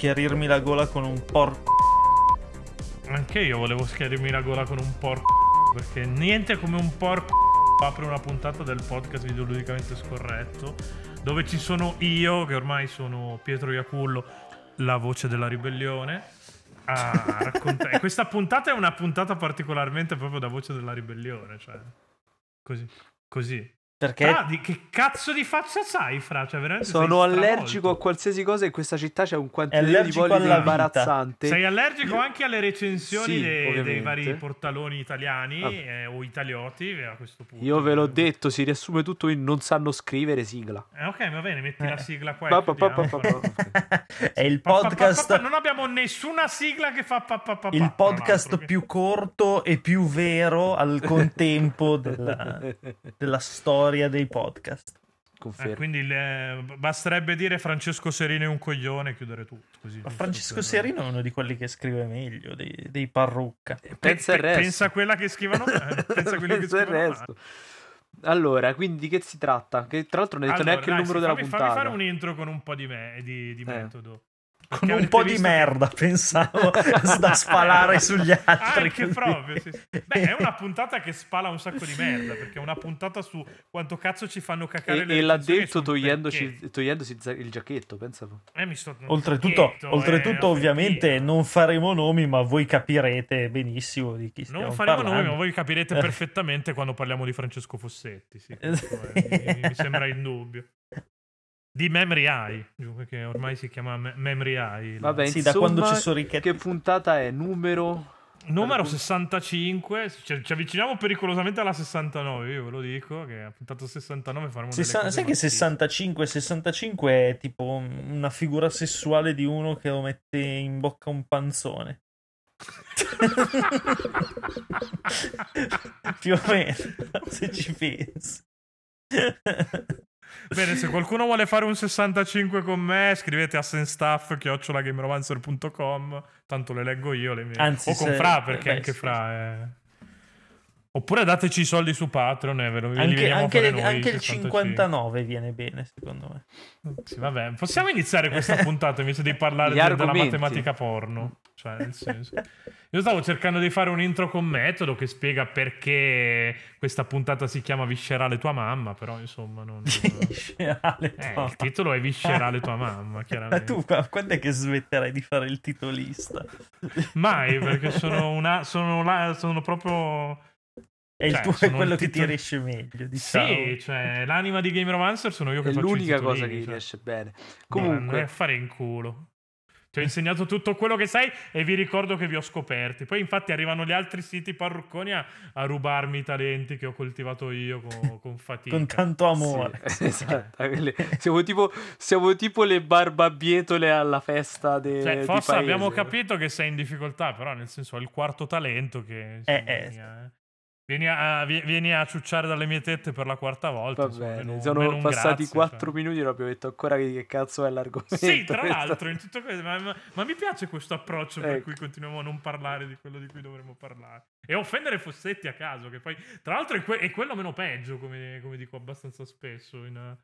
schiarirmi la gola con un porco. Anche io volevo schiarirmi la gola con un porco. Perché niente come un porco apre una puntata del podcast videoludicamente scorretto. Dove ci sono io, che ormai sono Pietro Iacullo, la voce della ribellione. A raccontare. questa puntata è una puntata particolarmente proprio da voce della ribellione. Cioè, così. Così. Perché? Ah, di che cazzo di faccia sai, Fra? Cioè, veramente Sono allergico a qualsiasi cosa. In questa città c'è un quantità di polline imbarazzante. Sei allergico anche alle recensioni Sì, dei, dei vari portaloni italiani Ah. eh, o italioti eh, a questo punto. Io ve l'ho detto, si riassume tutto in non sanno scrivere sigla. Eh, ok, va bene, metti la sigla qua. e Pa, pa, pa. È il Pa, pa, pa, podcast. pa, pa, Non abbiamo nessuna sigla che fa pa, pa, pa, pa, il podcast più corto e più vero al contempo della, della storia dei podcast. Eh, quindi le- basterebbe dire Francesco Serino è un coglione e chiudere tutto. Così, Francesco Serino è uno di quelli che scrive meglio, dei, dei parrucca. Pe- Pensa il pe- resto. Pensa a quella che scrivono eh, Pensa a quelli che Pensa il scrivono resto. Allora, quindi di che si tratta? Che tra l'altro non hai detto Allora, neanche il dai, numero sì, della fammi, puntata. Fammi fare un intro con un po' di, me, di, di Eh. metodo. Con un po' di visto che- merda, pensavo, da spalare sugli altri. Anche così. proprio. sì, sì. Beh, è una puntata che spala un sacco di merda. Perché è una puntata su quanto cazzo ci fanno cacare E, le e l'ha detto perché. togliendosi il giacchetto, pensa. Eh, mi sto... Oltretutto, Pacchetto, oltretutto eh, ovviamente, offensivo. non faremo nomi, ma voi capirete benissimo di chi stiamo Non faremo parlando. nomi, ma voi capirete Eh. perfettamente quando parliamo di Francesco Fossetti. Sì, questo mi, mi sembra indubbio. Di Memory Eye, perché ormai si chiama Me- Memory Eye. Vabbè, Sì, da quando insomma, ci sono Ricchetti. Che puntata è? Numero... Numero Allora, 65, ci, ci avviciniamo pericolosamente alla 69, io ve lo dico, che a puntato 69 faremo delle Sessa- cose sai che massime. 65 65 è tipo una figura sessuale di uno che lo mette in bocca un panzone. Più o meno, se ci pensi. Bene, se qualcuno vuole fare un 65 con me, scrivete a senstaff.com, tanto le leggo io le mie. Anzi, o con se- Fra, perché beh, anche sì. Fra è... Oppure dateci i soldi su Patreon e ve lo Anche, anche- fare noi, anche il 65. 59 viene bene, secondo me. Sì, vabbè, possiamo iniziare questa puntata invece di parlare de- della matematica porno. Cioè, nel senso. Io stavo cercando di fare un intro con metodo che spiega perché questa puntata si chiama Viscerale tua mamma, però insomma non... Viscerale Eh, tua il titolo è Viscerale tua mamma, Ma chiaramente. tu qua- quando è che smetterai di fare il titolista? Mai, perché sono una... sono, la- sono proprio... È, il Cioè, tuo, è quello il che ti titolo- riesce meglio, diciamo. Sì, cioè l'anima di Game Romancer sono io che È faccio l'unica cosa che cioè. riesce bene. Comunque, a fare in culo. Ti ho insegnato tutto quello che sai e vi ricordo che vi ho scoperti. Poi, infatti, arrivano gli altri siti parrucconi a, a rubarmi i talenti che ho coltivato io con, con fatica. Con tanto amore. Sì, esatto. Siamo, tipo, siamo tipo le barbabietole alla festa de, Cioè, di forse paese. abbiamo capito che sei in difficoltà, però nel senso è il quarto talento che Eh, insomma, eh. vieni, a, vieni a- vi- vieni a ciucciare dalle mie tette per la quarta volta. Va insomma, bene, meno- sono passati 4 cioè. minuti e non abbiamo detto ancora che, che cazzo è l'argomento. Sì, tra l'altro, in tutto questo, ma, ma- ma mi piace questo approccio per Ecco. cui continuiamo a non parlare di quello di cui dovremmo parlare. E offendere Fossetti a caso, che poi, tra l'altro, è, que- è quello meno peggio, come, come dico abbastanza spesso, in,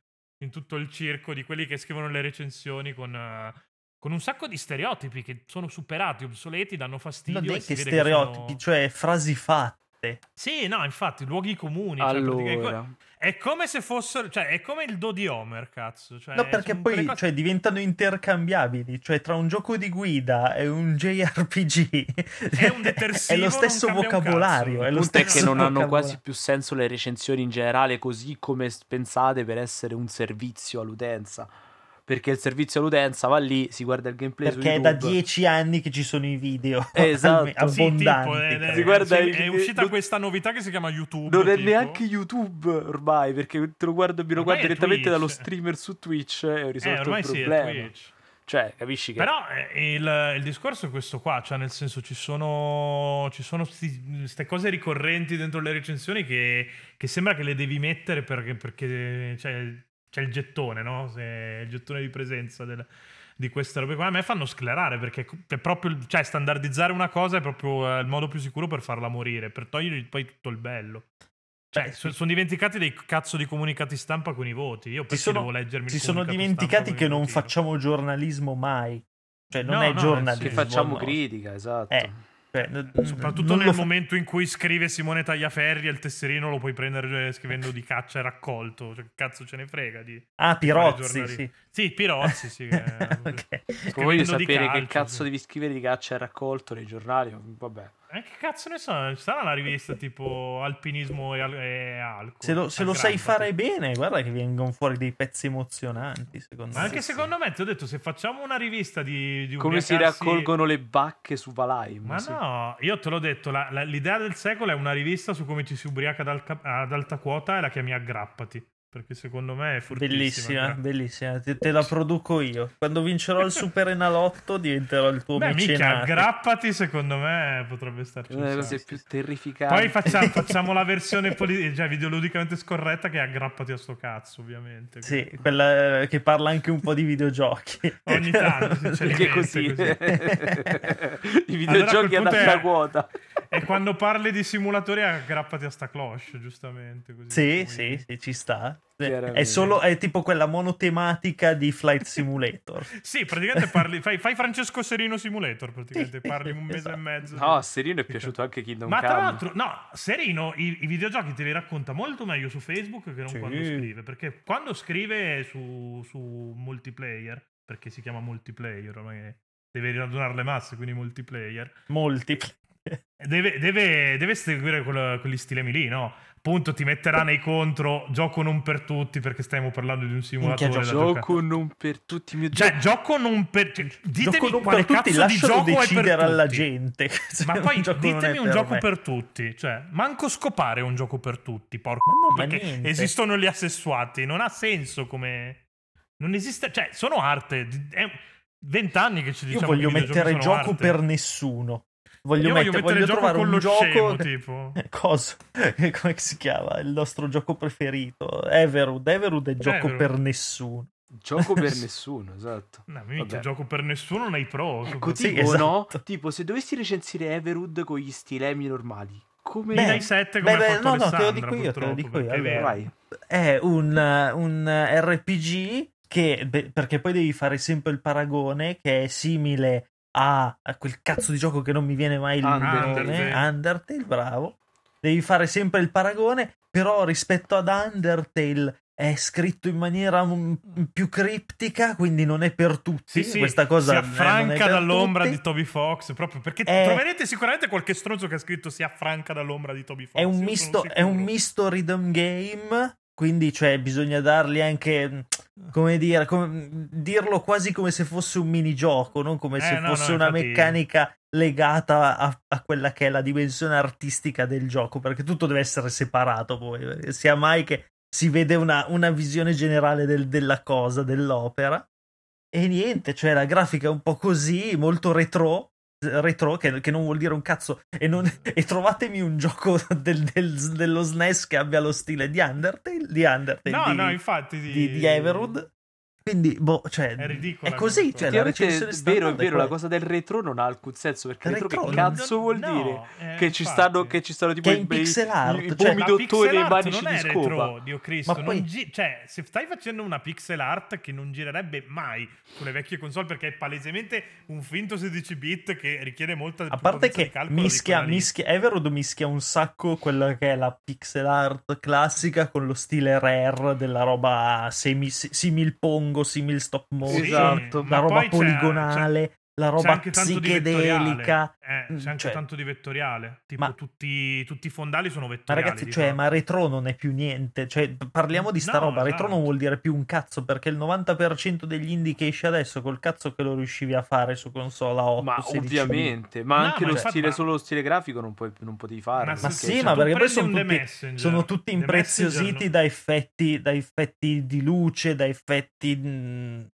in tutto il circo di quelli che scrivono le recensioni con, eh, con un sacco di stereotipi che sono superati, obsoleti, danno fastidio. Non è che stereotipi, sono- cioè frasi fatte. Sì, no, infatti, luoghi comuni. cioè, Allora, è come se fossero... Cioè, è come il do di Homer, cazzo. Cioè, No, perché poi cose- cioè, diventano intercambiabili. Cioè, tra un gioco di guida e un JRPG È un è lo stesso vocabolario. È il lo punto è stesso che non hanno quasi più senso le recensioni in generale, così come pensate per essere un servizio all'utenza. Perché il servizio all'utenza va lì, si guarda il gameplay Perché su è da dieci anni che ci sono i video Esatto. Sì, abbondanti. Sì, tipo, eh, Si eh, guarda sì, il- è uscita non- questa novità che si chiama YouTube. Non è tipo. neanche YouTube ormai, perché te lo guardo, mi lo Ormai guardo è direttamente Twitch. dallo streamer su Twitch e ho Eh, risolto ormai il sì, è problema. Twitch. Cioè, capisci che... Però eh, il, il discorso è questo qua, cioè nel senso ci sono, ci sono queste cose ricorrenti dentro le recensioni che, che sembra che le devi mettere perché, perché c'è, c'è il gettone, no? Se- il gettone di presenza del- di queste robe qua. A me fanno sclerare perché è proprio, cioè standardizzare una cosa è proprio eh, il modo più sicuro per farla morire, per togliergli poi tutto il bello. Cioè, sì. sono dimenticati dei cazzo di comunicati stampa con i voti. Io perché sono, devo leggermi si sono dimenticati che non facciamo giornalismo mai. Cioè, non No, è no, giornalismo. sì. Che facciamo critica, esatto. Eh, cioè, Soprattutto nel fa- momento in cui scrive Simone Tagliaferri e il tesserino lo puoi prendere eh, scrivendo di caccia e raccolto. Cioè, che cazzo ce ne frega di... Ah, Pirozzi, sì. Sì, Pirozzi, sì. che- Ok. Come voglio sapere che calcio, cazzo sì. devi scrivere di caccia e raccolto nei giornali. Vabbè. Eh, che cazzo ne so? Ci sarà una rivista tipo Alpinismo e, al- e Alcol. Se lo, se lo sai fare bene, guarda che vengono fuori dei pezzi emozionanti, secondo Ma me. anche Sì, secondo me, ti ho detto, se facciamo una rivista di, di Come si raccolgono le bacche su Valheim. Ma sì. no, io te l'ho detto, la- la- l'idea del secolo è una rivista su come ci si ubriaca ad, alca- ad alta quota e la chiami Aggrappati. Perché secondo me è fortissima. Bellissima, Aggra- bellissima. Te, te la produco io. Quando vincerò il Super Enalotto diventerò il tuo Beh, mecenato. aggrappati secondo me potrebbe starci Una un delle cose sacco. più terrificanti. Poi facciamo, facciamo la versione poli- cioè, videoludicamente scorretta che è aggrappati a sto cazzo, ovviamente. Sì, quella eh, che parla anche un po' di videogiochi. Ogni tanto, sinceramente, Perché così. I Allora, videogiochi a ad punto alta è- quota. E quando parli di simulatori aggrappati a sta cloche, giustamente. Così, Sì, sì, sì, ci sta. È solo è tipo quella monotematica di Flight Simulator. Sì, praticamente parli, fai, fai Francesco Serino Simulator, praticamente parli un mese esatto. e mezzo. No, a Serino è piaciuto anche Kingdom Ma Come. tra l'altro, no, Serino i, i videogiochi te li racconta molto meglio su Facebook che non Sì. quando scrive. Perché quando scrive su, su multiplayer, perché si chiama multiplayer, ormai deve radunare le masse, quindi multiplayer, Molti. Deve, deve, deve seguire quel- quegli stilemi lì, no? Appunto, ti metterà nei contro gioco non per tutti, perché stiamo parlando di un simulatore Minchia, giocare. Gioco non per tutti. Mio Cioè, gioco non per. Cioè, ditemi Gioco non quale per tutti, di gioco è per decidere alla tutti. gente. Ma poi ditemi un gioco me. per tutti. Cioè, manco scopare un gioco per tutti. Porco. No, perché niente. esistono gli assessuati. Non ha senso come. Non esiste. Cioè, sono arte. È vent'anni che ci Io diciamo voglio che i videogiochi mettere gioco arte. per nessuno. Voglio, Io mette- voglio voglio mettere gioco trovare con un lo gioco. scemo, tipo. Cosa? Come si chiama? Il nostro gioco preferito. Everwood. Everwood è gioco Everwood. per nessuno. Gioco per nessuno, esatto. No, minchia, gioco per nessuno nei pro. Ecco, Sì, tipo, esatto. no? Tipo, se dovessi recensire Everwood con gli stilemi normali, come... Beh, dai 7 come beh, ha beh, fatto no, no, te lo Alessandra, dico io, te lo purtroppo, dico io, allora. È un, un RPG che, beh, perché poi devi fare sempre il paragone, che è simile a, a quel cazzo di gioco che non mi viene mai il Undertale. nome, Undertale, bravo. Devi fare sempre il paragone, però rispetto ad Undertale è scritto in maniera mm, più criptica, quindi non è per tutti. Sì, sì, Questa cosa si affranca dall'ombra tutti. di Toby Fox. Proprio perché È- troverete sicuramente qualche stronzo che ha scritto si affranca dall'ombra di Toby Fox. È un, misto, è un misto rhythm game, quindi cioè, bisogna dargli anche, come dire, come- dirlo quasi come se fosse un minigioco, non come Eh, se no, fosse no, una infatti- meccanica legata a, a quella che è la dimensione artistica del gioco, perché tutto deve essere separato poi, perché sia mai che si vede una, una visione generale del- della cosa, dell'opera. E niente, cioè la grafica è un po' così, molto retro, retro che, che non vuol dire un cazzo. E, non- e trovatemi un gioco del- del- dello SNES che abbia lo stile di Undertale, di, Undertale, No, di, no, infatti. Di, di, di Everwood. Quindi, boh, cioè, È ridicola è così, cioè, la recensione è vero, è vero, la cosa del retro non ha alcun senso, perché retro, Retro che non- cazzo vuol no, dire? eh, che, ci stanno, che ci stanno tipo Che è i, pixel art, i, i cioè- pomi Ma dottori pixel nei art manici non di è scopa. retro, Dio Cristo. Ma poi- non gi- cioè, se stai facendo una pixel art che non girerebbe mai sulle vecchie console perché è palesemente un finto 16 bit che richiede molta A parte che mischia, mischia, Everwood mischia un sacco quella che è la pixel art classica con lo stile rare della roba semi, simil pongo, simil stop motion, Sì, Esatto. ma la roba c'è- poligonale, la roba psichedelica. Eh, c'è anche Cioè- tanto di vettoriale. Tipo, Ma- tutti, tutti, i fondali sono Ma vettoriali. ragazzi, diciamo. cioè, ma retro non è più niente. Cioè, parliamo di sta No, roba. Retro esatto. non vuol dire più un cazzo, perché il 90% degli indie che esce adesso, col cazzo che lo riuscivi a fare su console a 8, Ma 16 ovviamente, ma No, anche ma lo infatti- stile, ma- solo lo stile grafico non, puoi- non potevi farlo. Ma Ma sì, ma perché poi sono tutti, sono tutti impreziositi da effetti, da effetti di luce, da effetti mh,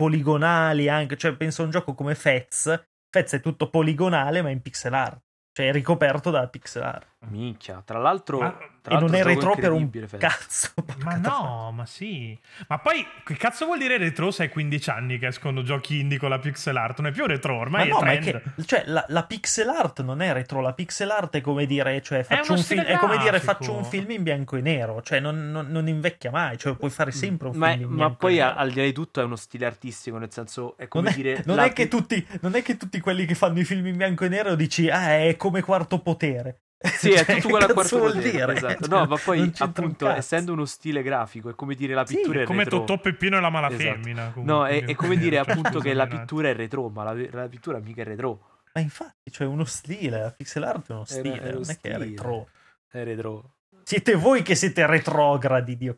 poligonali anche. Cioè, penso a un gioco come Fez. Fez è tutto poligonale, ma in pixel art. Cioè, è ricoperto da pixel art. Minchia, tra l'altro... Ma Tra e non l'altro è retro per un Fede. cazzo. Ma no, ma sì. Ma poi, che cazzo vuol dire retro se hai 15 anni che escono giochi indie con la pixel art? Non è più retro, Ma ormai no, è ma è trend. che cioè, la, la pixel art non è retro, la pixel art è come dire, cioè, faccio un è come dire faccio un film in bianco e nero, cioè non, non- non invecchia mai, cioè puoi fare sempre un Ma, film in ma poi e al di là di tutto è uno stile artistico, nel senso è come Non è, dire... non la è tutti, non è che tutti quelli che fanno i film in bianco e nero dici, ah, è come quarto potere. Sì, è Cioè, tutto quello a quarto vuol potere, dire? esatto. Cioè, No, ma poi un appunto, essendo uno stile grafico, è come dire la Sì, pittura è Come retro. Totò Peppino e la mala Esatto. femmina. comunque, No, è, è come dire cioè, appunto che la pittura è retro, ma la, la pittura mica è retro. Ma infatti, cioè uno stile, la pixel art è uno stile, era non è che è stile. retro. È retro. Siete voi che siete retrogradi, Dio.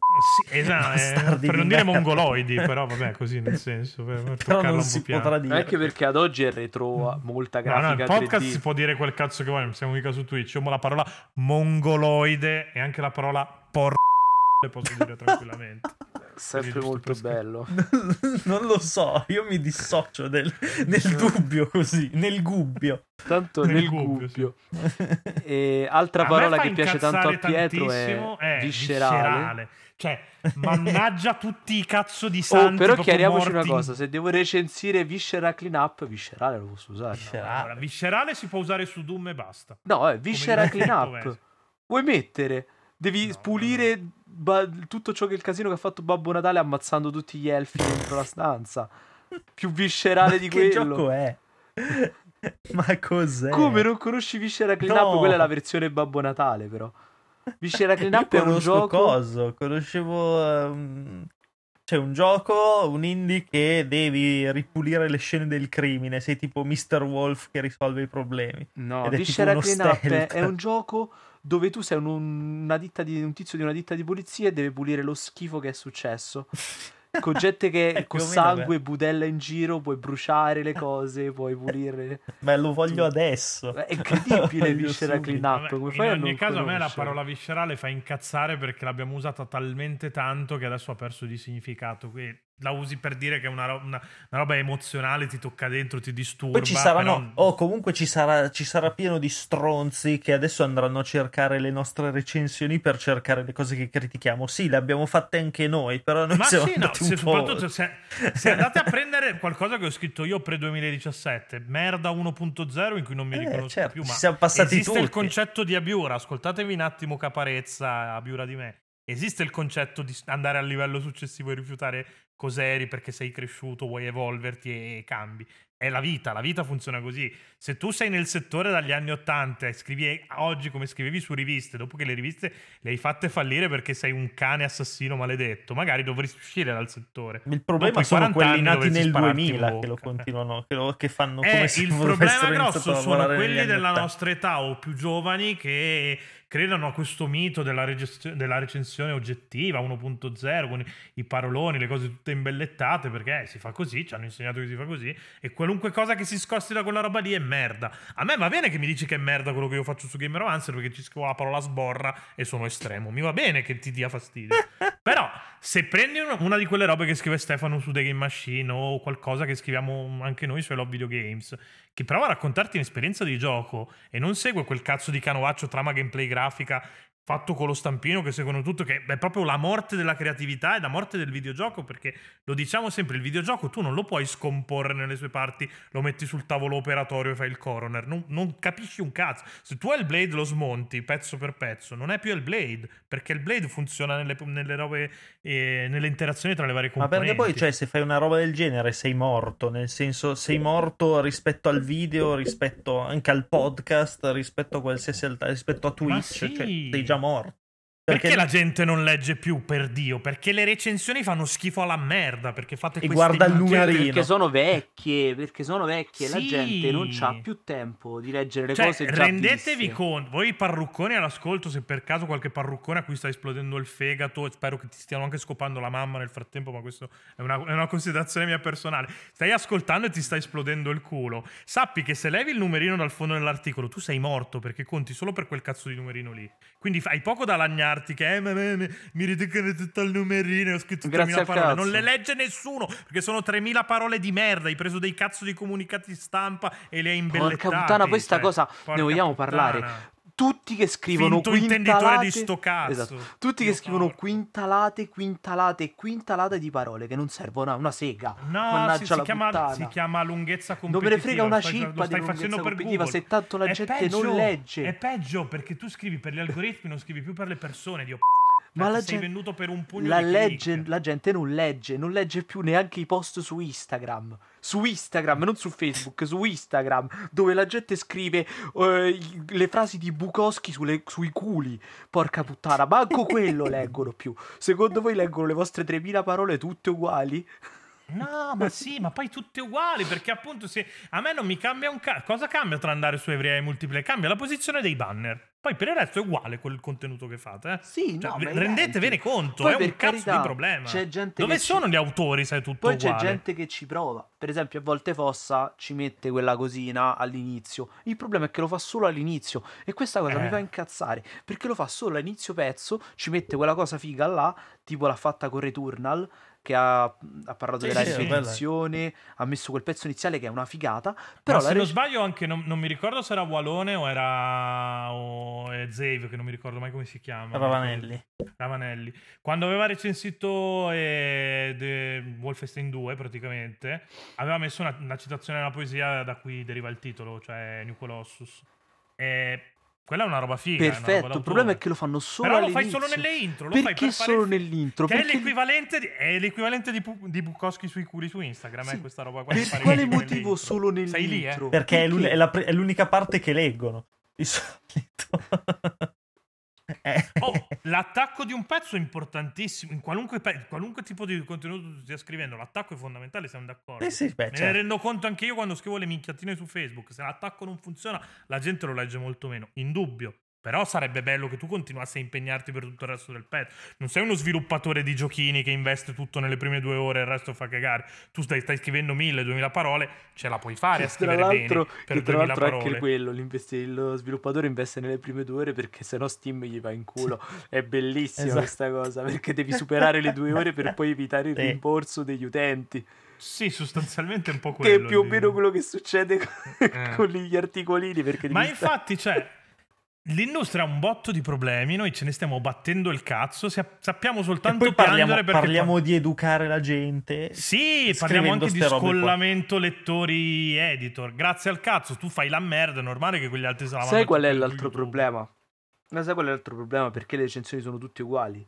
Sì, esatto, eh, per non di dire merda. mongoloidi, però vabbè, così nel senso, per, per Però non si piano. potrà dire. Anche perché ad oggi è retro, molta No, no, grafica il podcast 3D. si può dire quel cazzo che vuoi, non siamo mica su Twitch. Io la parola mongoloide e anche la parola por le posso dire tranquillamente. Sempre molto bello. non lo so, io mi dissocio del- nel dubbio così, nel gubbio. Tanto Nel nel gubbio, gubbio. E altra A parola che piace tanto a Pietro è è viscerale. Cioè, mannaggia tutti i cazzo di Oh, santi però proprio chiariamoci una morti in- cosa: se devo recensire Viscera Clean Up, Viscerale lo posso usare. Viscerale. Allora, viscerale si può usare su Doom e basta. No, è Viscera Clean Up. Vuoi mettere? Devi No, pulire ba- tutto ciò che il casino che ha fatto Babbo Natale ammazzando tutti gli elfi dentro la stanza. Più viscerale di che quello. gioco è? Ma cos'è? Come non conosci Viscera Clean No. Up? Quella è la versione Babbo Natale, però. Viscera Clean Up è un gioco. coso, conoscevo ehm, c'è un gioco, un indie che devi ripulire le scene del crimine, sei tipo Mr. Wolf che risolve i problemi. No, Viscera tipo uno Clean Up è, un gioco dove tu sei un, una ditta di, un tizio di una ditta di polizia e deve pulire lo schifo che è successo. Con gente che con sangue budella in giro, puoi bruciare le cose, puoi pulire. Beh, lo voglio adesso. È incredibile Viscera. Clean Up. Vabbè, Come in fai a ogni non caso a me la parola viscerale fa incazzare perché l'abbiamo usata talmente tanto che adesso ha perso di significato. Qui la usi per dire che è una, una- una roba emozionale, ti tocca dentro, ti disturba. Poi ci saranno, però- o comunque ci sarà, ci sarà pieno di stronzi che adesso andranno a cercare le nostre recensioni per cercare le cose che critichiamo. Sì, le abbiamo fatte anche noi, però noi Ma siamo sì, no, se, soprattutto se, se andate a prendere qualcosa che ho scritto io pre-2017, merda 1.0 in cui non mi Eh, riconosco certo, più, ma siamo passati esiste il tutti. concetto di Abiura, ascoltatevi un attimo Caparezza, Abiura di me, esiste il concetto di andare al livello successivo e rifiutare cos'eri perché sei cresciuto, vuoi evolverti e, e cambi. È la vita, la vita funziona così. Se tu sei nel settore dagli anni 80 e scrivi oggi come scrivevi su riviste, dopo che le riviste le hai fatte fallire perché sei un cane assassino maledetto, magari dovresti uscire dal settore. Il problema Dopo sono 40 quelli nati nel spararti in 2000 che lo continuano, che, lo- che fanno Eh, come se il problema grosso sono quelli della 80. nostra età o più giovani che credono a questo mito della, regestio- della recensione oggettiva 1.0 con i- i paroloni, le cose tutte imbellettate perché eh, si fa così, ci hanno insegnato che si fa così e qualunque cosa che si scosti da quella roba lì è merda. A me va bene che mi dici che è merda quello che io faccio su Gamer Avancer perché ci scrivo la parola sborra e sono estremo. Mi va bene che ti dia fastidio. Però se prendi una, di quelle robe che scrive Stefano su The Game Machine o qualcosa che scriviamo anche noi su Love Video Games, che prova a raccontarti un'esperienza di gioco e non segue quel cazzo di canovaccio trama gameplay grafica fatto con lo stampino che secondo tutto che è proprio la morte della creatività e la morte del videogioco perché lo diciamo sempre il videogioco tu non lo puoi scomporre nelle sue parti lo metti sul tavolo operatorio e fai il coroner non, non capisci un cazzo se tu il blade lo smonti pezzo per pezzo non è più il blade perché il blade funziona nelle, nelle robe eh, nelle interazioni tra le varie Ma componenti perché poi, cioè, se fai una roba del genere sei morto, nel senso sei morto rispetto al video, rispetto anche al podcast, rispetto a qualsiasi altra, rispetto a Twitch, sì. cioè sei già morto. Perché, la gente non legge più, per Dio? Perché le recensioni fanno schifo alla merda, perché fate E queste guarda il numerino. Perché sono vecchie, perché sono vecchie e la Sì. gente non ha più tempo di leggere le Cioè, cose già rendetevi conto, voi parrucconi all'ascolto, se per caso qualche parruccone a cui sta esplodendo il fegato, spero che ti stiano anche scopando la mamma nel frattempo, ma questo è una, è una considerazione mia personale. Stai ascoltando e ti sta esplodendo il culo. Sappi che se levi il numerino dal fondo dell'articolo, tu sei morto perché conti solo per quel cazzo di numerino lì. Quindi hai poco da lagnarti che eh, ma- ma- ma- mi riducono tutto il numerino, ho scritto Grazie 3000 al parole. cazzo. Non le legge nessuno perché sono 3000 parole di merda. Hai preso dei cazzo di comunicati stampa e le hai imbellettate. Porca puttana, poi sta cioè, cosa ne vogliamo puttana. parlare. Tutti che scrivono Finto quintalate di sto cazzo. Esatto. Tutti che Dio scrivono porco. quintalate, quintalate e quintalate di parole che non servono a una sega. No, si, si chiama, si chiama lunghezza Non competitiva. me ne frega una stai, cippa stai di facendo per Google. se tanto la È gente non peggio, legge. È peggio perché tu scrivi per gli algoritmi, non scrivi più per le persone, Dio Ma Ma la sei gen- venduto per un pugno La, di legge- la gente non legge, non legge più neanche i post su Instagram. Su Instagram, non su Facebook, su Instagram, dove la gente scrive eh, le frasi di Bukowski sulle- sui culi. Porca puttana, manco quello leggono più. Secondo voi leggono le vostre 3000 parole tutte uguali? No, ma sì, ma poi tutte uguali, perché appunto se a me non mi cambia un cazzo. Cosa cambia tra andare su Every e Multiplay? Cambia la posizione dei banner. Poi per il resto è uguale quel contenuto che fate, eh. Sì, Cioè, no, rendetevene conto, Poi è un cazzo carità, di problema. C'è gente Dove che ci- sono gli autori se è tutto Poi uguale? c'è gente che ci prova. Per esempio, a volte Fossa ci mette quella cosina all'inizio. Il problema è che lo fa solo all'inizio. E questa cosa Eh. mi fa incazzare. Perché lo fa solo all'inizio pezzo. Ci mette quella cosa figa là. Tipo l'ha fatta con Returnal. Che ha, ha parlato Sì, della sì, ripetizione. Ha messo quel pezzo iniziale che è una figata. Però se non rec- sbaglio anche, non, non mi ricordo se era Walone o era o Zave, che non mi ricordo mai come si chiama. Ravanelli. Ravanelli. Quando aveva recensito eh, The Wolfenstein 2, praticamente, aveva messo una, una citazione della poesia da cui deriva il titolo, cioè New Colossus. E quella è una roba figa. è una roba Perfetto. Il problema è che lo fanno solo Però lo fai solo nelle intro, lo fai Perché per solo nell'intro? Che è Perché- l'equivalente di, è l'equivalente di, Pu- di Bukowski sui culi su Instagram, Sì. eh, questa roba qua. Per quale motivo nell'intro. solo nell'intro? Sei lì, eh? Perché è, l'uni- è pre- è l'unica parte che leggono. Di solito. Eh. Oh, l'attacco di un pezzo è importantissimo. In qualunque, pe- qualunque tipo di contenuto tu stia scrivendo, l'attacco è fondamentale, siamo d'accordo. Sì, sì, beh, Me ne certo. rendo conto anche io quando scrivo le minchiatine su Facebook. Se l'attacco non funziona, la gente lo legge molto meno. Indubbio. Però sarebbe bello che tu continuassi a impegnarti per tutto il resto del pezzo. Non sei uno sviluppatore di giochini che investe tutto nelle prime due ore e il resto fa cagare. Tu stai, stai scrivendo 1000-2000 parole, ce la puoi fare a Tra scrivere bene che per tra 2000 l'altro parole. anche quello, lo sviluppatore investe nelle prime due ore perché sennò Steam gli va in culo. È bellissima Esatto. questa cosa perché devi superare le due ore per poi evitare il Sì. rimborso degli utenti. Sì, sostanzialmente è un po' Che quello. è più o meno quello che succede con, Eh. con gli articolini. Ma infatti, cioè, l'industria ha un botto di problemi, noi ce ne stiamo battendo il cazzo, sappiamo E soltanto poi parliamo, piangere perché... parliamo di educare la gente. Sì, parliamo anche di scollamento lettori editor. Grazie al cazzo, tu fai la merda, è normale che quegli altri se la Sai qual è l'altro YouTube. problema? Ma sai qual è l'altro problema? Perché le recensioni sono tutte uguali?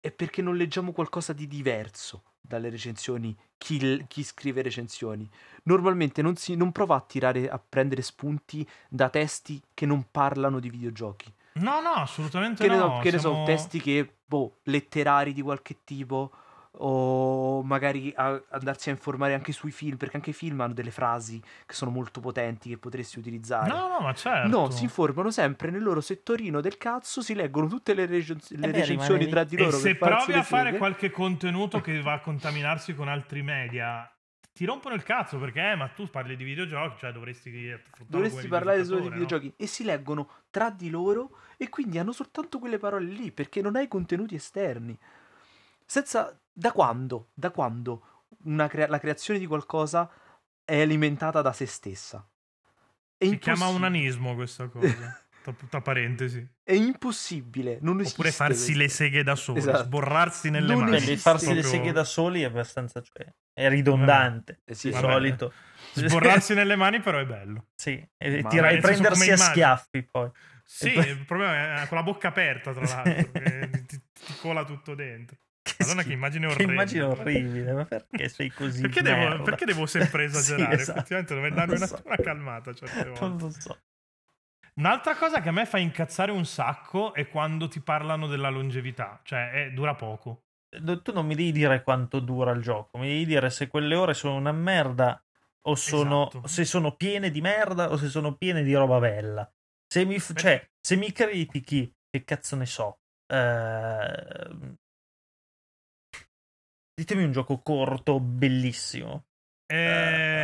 È perché non leggiamo qualcosa di diverso dalle recensioni, chi, chi scrive recensioni. Normalmente non, si, non prova a tirare, a prendere spunti da testi che non parlano di videogiochi. No, no, assolutamente Che ne, no. so, che ne so, siamo- testi che, boh, letterari di qualche tipo, o magari a- andarsi a informare anche sui film, perché anche i film hanno delle frasi che sono molto potenti che potresti utilizzare. No, no, ma certo. No, si informano sempre nel loro settorino del cazzo, si leggono tutte le, recen- le beh, recensioni rimane tra di E loro. se per farsi provi a fare seghe. qualche contenuto che va a contaminarsi con altri media, ti rompono il cazzo perché, eh, ma tu parli di videogiochi, cioè dovresti Dovresti parlare solo di videogiocatore, no? videogiochi e si leggono tra di loro e quindi hanno soltanto quelle parole lì perché non hai contenuti esterni. Senza da quando? Da quando una crea- la creazione di qualcosa è alimentata da se stessa? È Si chiama unanismo questa cosa. tra, tra parentesi. È impossibile, non esiste Oppure farsi questo. le seghe da soli, Esatto. sborrarsi nelle Non mani. Beh, esiste. farsi le Proprio- seghe da soli è abbastanza, cioè, è ridondante. Eh sì, di solito. Sborrarsi nelle mani però è bello. Sì, e, Ma- tira- Ma e nel senso prendersi a schiaffi poi. Sì, poi- il problema è con la bocca aperta, tra l'altro, ti, ti cola tutto dentro. Che Madonna, schifo. che immagine Che orrenda. immagine orribile, ma perché sei così? Perché devo, perché devo sempre Sì, esagerare? esatto. Effettivamente dovrei darmi una, so. una calmata certe volte. Non lo so. Un'altra cosa che a me fa incazzare un sacco è quando ti parlano della longevità, cioè eh, dura poco. No, Tu non mi devi dire quanto dura il gioco, mi devi dire se quelle ore sono una merda o sono, Esatto. se sono piene di merda o se sono piene di roba bella. Se mi, cioè, se mi critichi, che cazzo ne so. ehm, ditemi un gioco corto, bellissimo.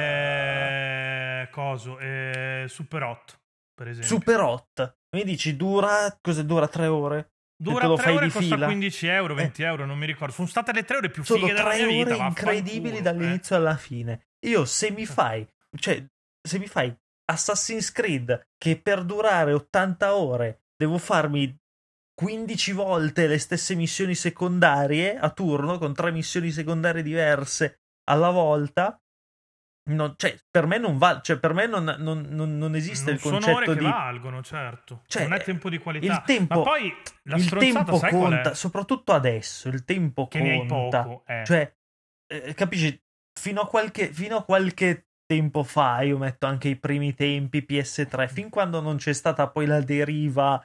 Eh, coso, eh, Super Hot, per esempio. Super Hot. Mi dici dura, cosa dura? Tre ore? Dura lo 3 fai ore, di costa fila? 15 euro, 20 euro, non mi ricordo. Sono state le 3 ore più Sono fighe della tre mia vita. ore incredibili vaffanculo, dall'inizio alla fine. Io se mi fai, cioè, se mi fai Assassin's Creed che per durare 80 ore devo farmi 15 volte le stesse missioni secondarie a turno, con tre missioni secondarie diverse alla volta. Non, cioè, per me non va, cioè, per me non, non, non, non esiste il sono concetto ore che di valgono, certo. Cioè, non è tempo di qualità. il tempo- Ma poi la il tempo conta, soprattutto adesso, il tempo Che conta. poco. eh. Cioè, eh, capisci? Fino a, qualche, fino a qualche tempo fa, io metto anche i primi tempi PS3, fin quando non c'è stata poi la deriva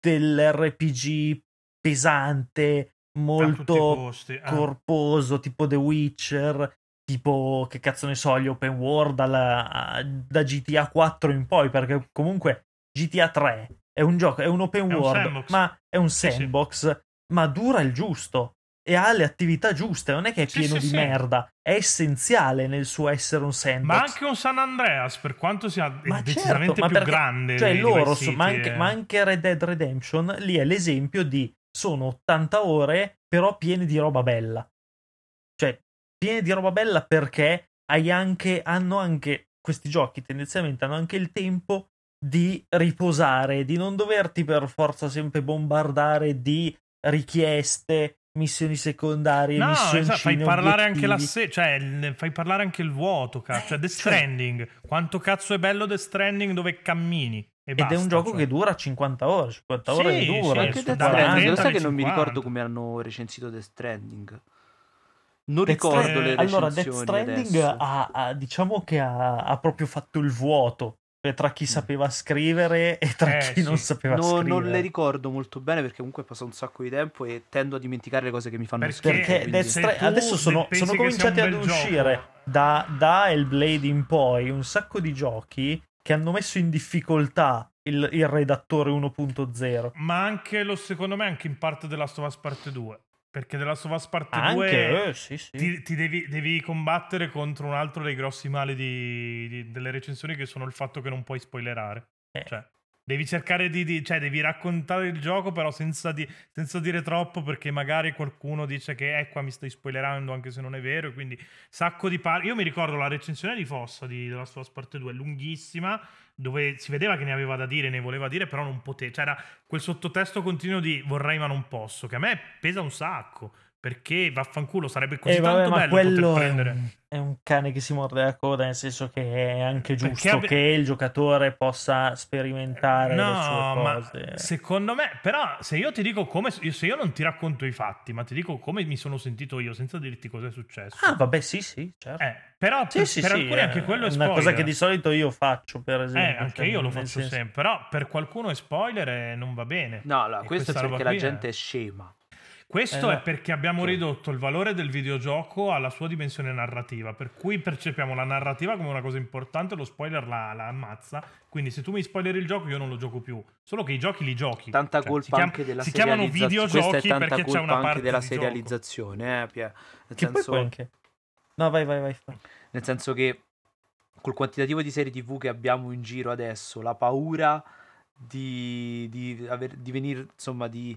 dell'RPG pesante, molto eh. corposo, tipo The Witcher, tipo che cazzo ne so, gli open world alla- da GTA 4 in poi, perché comunque GTA 3 è un gioco, è un open È un world, sandbox. ma è un Sì, sì. sandbox, ma dura il giusto e ha le attività giuste, non è che è Sì, pieno sì, di sì. merda, è essenziale nel suo essere un sandbox. Ma anche un San Andreas, per quanto sia Ma decisamente certo, più perché- grande. Cioè, loro, so- ma, anche, eh. ma anche Red Dead Redemption, lì è l'esempio di sono 80 ore, però piene di roba bella. Cioè, piene di roba bella perché hai anche, hanno anche, questi giochi tendenzialmente hanno anche il tempo di riposare, di non doverti per forza sempre bombardare di richieste, missioni secondarie, No, missioni esatto, fai parlare anche la se- cioè il- fai parlare anche il vuoto, cazzo. Eh, Cioè, The cioè- Stranding. Quanto cazzo è bello The Stranding dove cammini e Ed è basta, un gioco cioè. che dura 50 ore, 50 Sì, ore sì, dura. sì, Death dalla Stranding, 30 lo sai che non mi 50. ricordo come hanno recensito Death Stranding. Non Death ricordo Stranding- le allora, recensioni Death Stranding ha, ha- diciamo che ha, ha proprio fatto il vuoto cioè, tra chi sapeva scrivere e tra Eh, chi non sì. sapeva No, scrivere. non le ricordo molto bene perché comunque passa un sacco di tempo e tendo a dimenticare le cose che mi fanno Perché- schifo. Perché adesso sono, sono cominciati ad uscire gioco- da, da Hellblade in poi un sacco di giochi che hanno messo in difficoltà il, il redattore 1.0. Ma anche lo secondo me anche in parte della Last of Us Parte 2. Perché della Last of Parte 2 Anche, eh, sì, sì. ti, ti devi, devi combattere contro un altro dei grossi mali di- di- delle recensioni che sono il fatto che non puoi spoilerare. Eh. Cioè, devi cercare di, di- cioè, devi raccontare il gioco, però senza, di- senza dire troppo, perché magari qualcuno dice che eh, qua mi stai spoilerando, anche se non è vero. Quindi, sacco di par- Io mi ricordo la recensione di Fossa di The Last of Us Parte 2, lunghissima, dove si vedeva che ne aveva da dire, ne voleva dire, però non poteva. C'era quel sottotesto continuo di vorrei ma non posso, che a me pesa un sacco. Perché vaffanculo sarebbe così Eh, vabbè, tanto ma bello quello poter è prendere. un, è un cane che si morde la coda, nel senso che è anche giusto abbi- che il giocatore possa sperimentare le sue ma cose. secondo me, però, se io ti dico come. Se io non ti racconto i fatti, ma ti dico come mi sono sentito io, senza dirti cosa è successo. Ah, vabbè, sì, sì, certo. Eh, però Sì, per, sì, per sì, alcuni è anche quello è una spoiler. cosa che di solito io faccio, per Eh, esempio. anche cioè, io lo faccio senso- sempre. Però per qualcuno è spoiler e non va bene. No, allora, questo è perché la è- gente è scema. Questo Eh, è perché abbiamo Ok. ridotto il valore del videogioco alla sua dimensione narrativa, per cui percepiamo la narrativa come una cosa importante, lo spoiler la, la ammazza. Quindi se tu mi spoileri il gioco io non lo gioco più. Solo che i giochi li giochi. Tanta Cioè, colpa si chiam- anche della Si chiamano serializzazione. videogiochi Questa è tanta perché c'è una anche parte della di gioco. serializzazione, eh, Pia. Nel Che poi senso, anche... No, vai, vai, vai. vai. nel senso che col quantitativo di serie TV che abbiamo in giro adesso, la paura di, di, aver, di venire, insomma, di,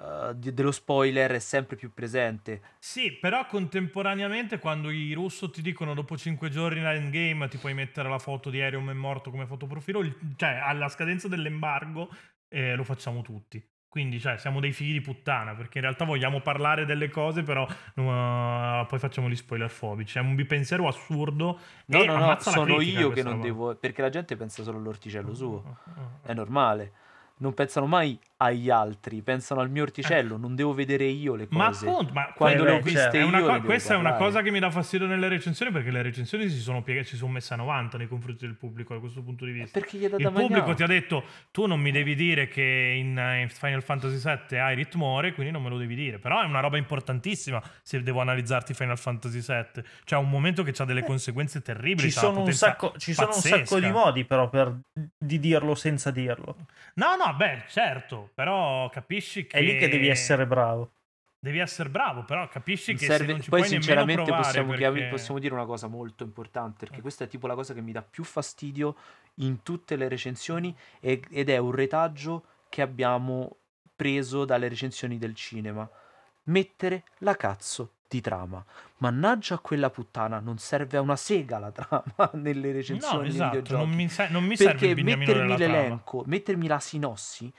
eh, di- dello spoiler è sempre più presente. Sì, però contemporaneamente quando i russo ti dicono dopo 5 giorni in endgame ti puoi mettere la foto di Arium è morto come fotoprofilo, il- cioè alla scadenza dell'embargo eh, lo facciamo tutti. Quindi, cioè, siamo dei figli di puttana, perché in realtà vogliamo parlare delle cose, però uh, poi facciamo gli spoiler fobici. È un bipensiero assurdo. No, no, no, sono io che non roba. devo... Perché la gente pensa solo all'orticello suo. Eh, È normale. Non pensano mai agli altri, pensano al mio orticello. Non devo vedere io le Ma cose. appunto, ma Quando le ho viste È una io, co- questa è una cosa che mi dà fastidio nelle recensioni perché le recensioni si sono, piegate, si sono messe a 90 nei confronti del pubblico da questo punto di vista. Perché gli dà Il da pubblico mangiare. ti ha detto tu non mi devi dire che in, eh, in Final Fantasy VII Aerith muore, quindi non me lo devi dire. Però è una roba importantissima se devo analizzarti Final Fantasy VII. Cioè un momento che ha delle conseguenze terribili. Ci sono, un sacco, ci sono un sacco di modi però per, di dirlo senza dirlo. No, no, beh, certo, però capisci che... È lì che devi essere bravo. Devi essere bravo, però capisci che Serve- se non ci Poi sinceramente possiamo, perché- possiamo dire una cosa molto importante, perché questa è tipo la cosa che mi dà più fastidio in tutte le recensioni e- ed è un retaggio che abbiamo preso dalle recensioni del cinema. Mettere la cazzo di trama. Mannaggia a quella puttana, non serve a una sega la trama nelle recensioni No, esatto, non mi, se- non mi serve perché beniamino mettermi della trama. l'elenco, mettermi la sinossi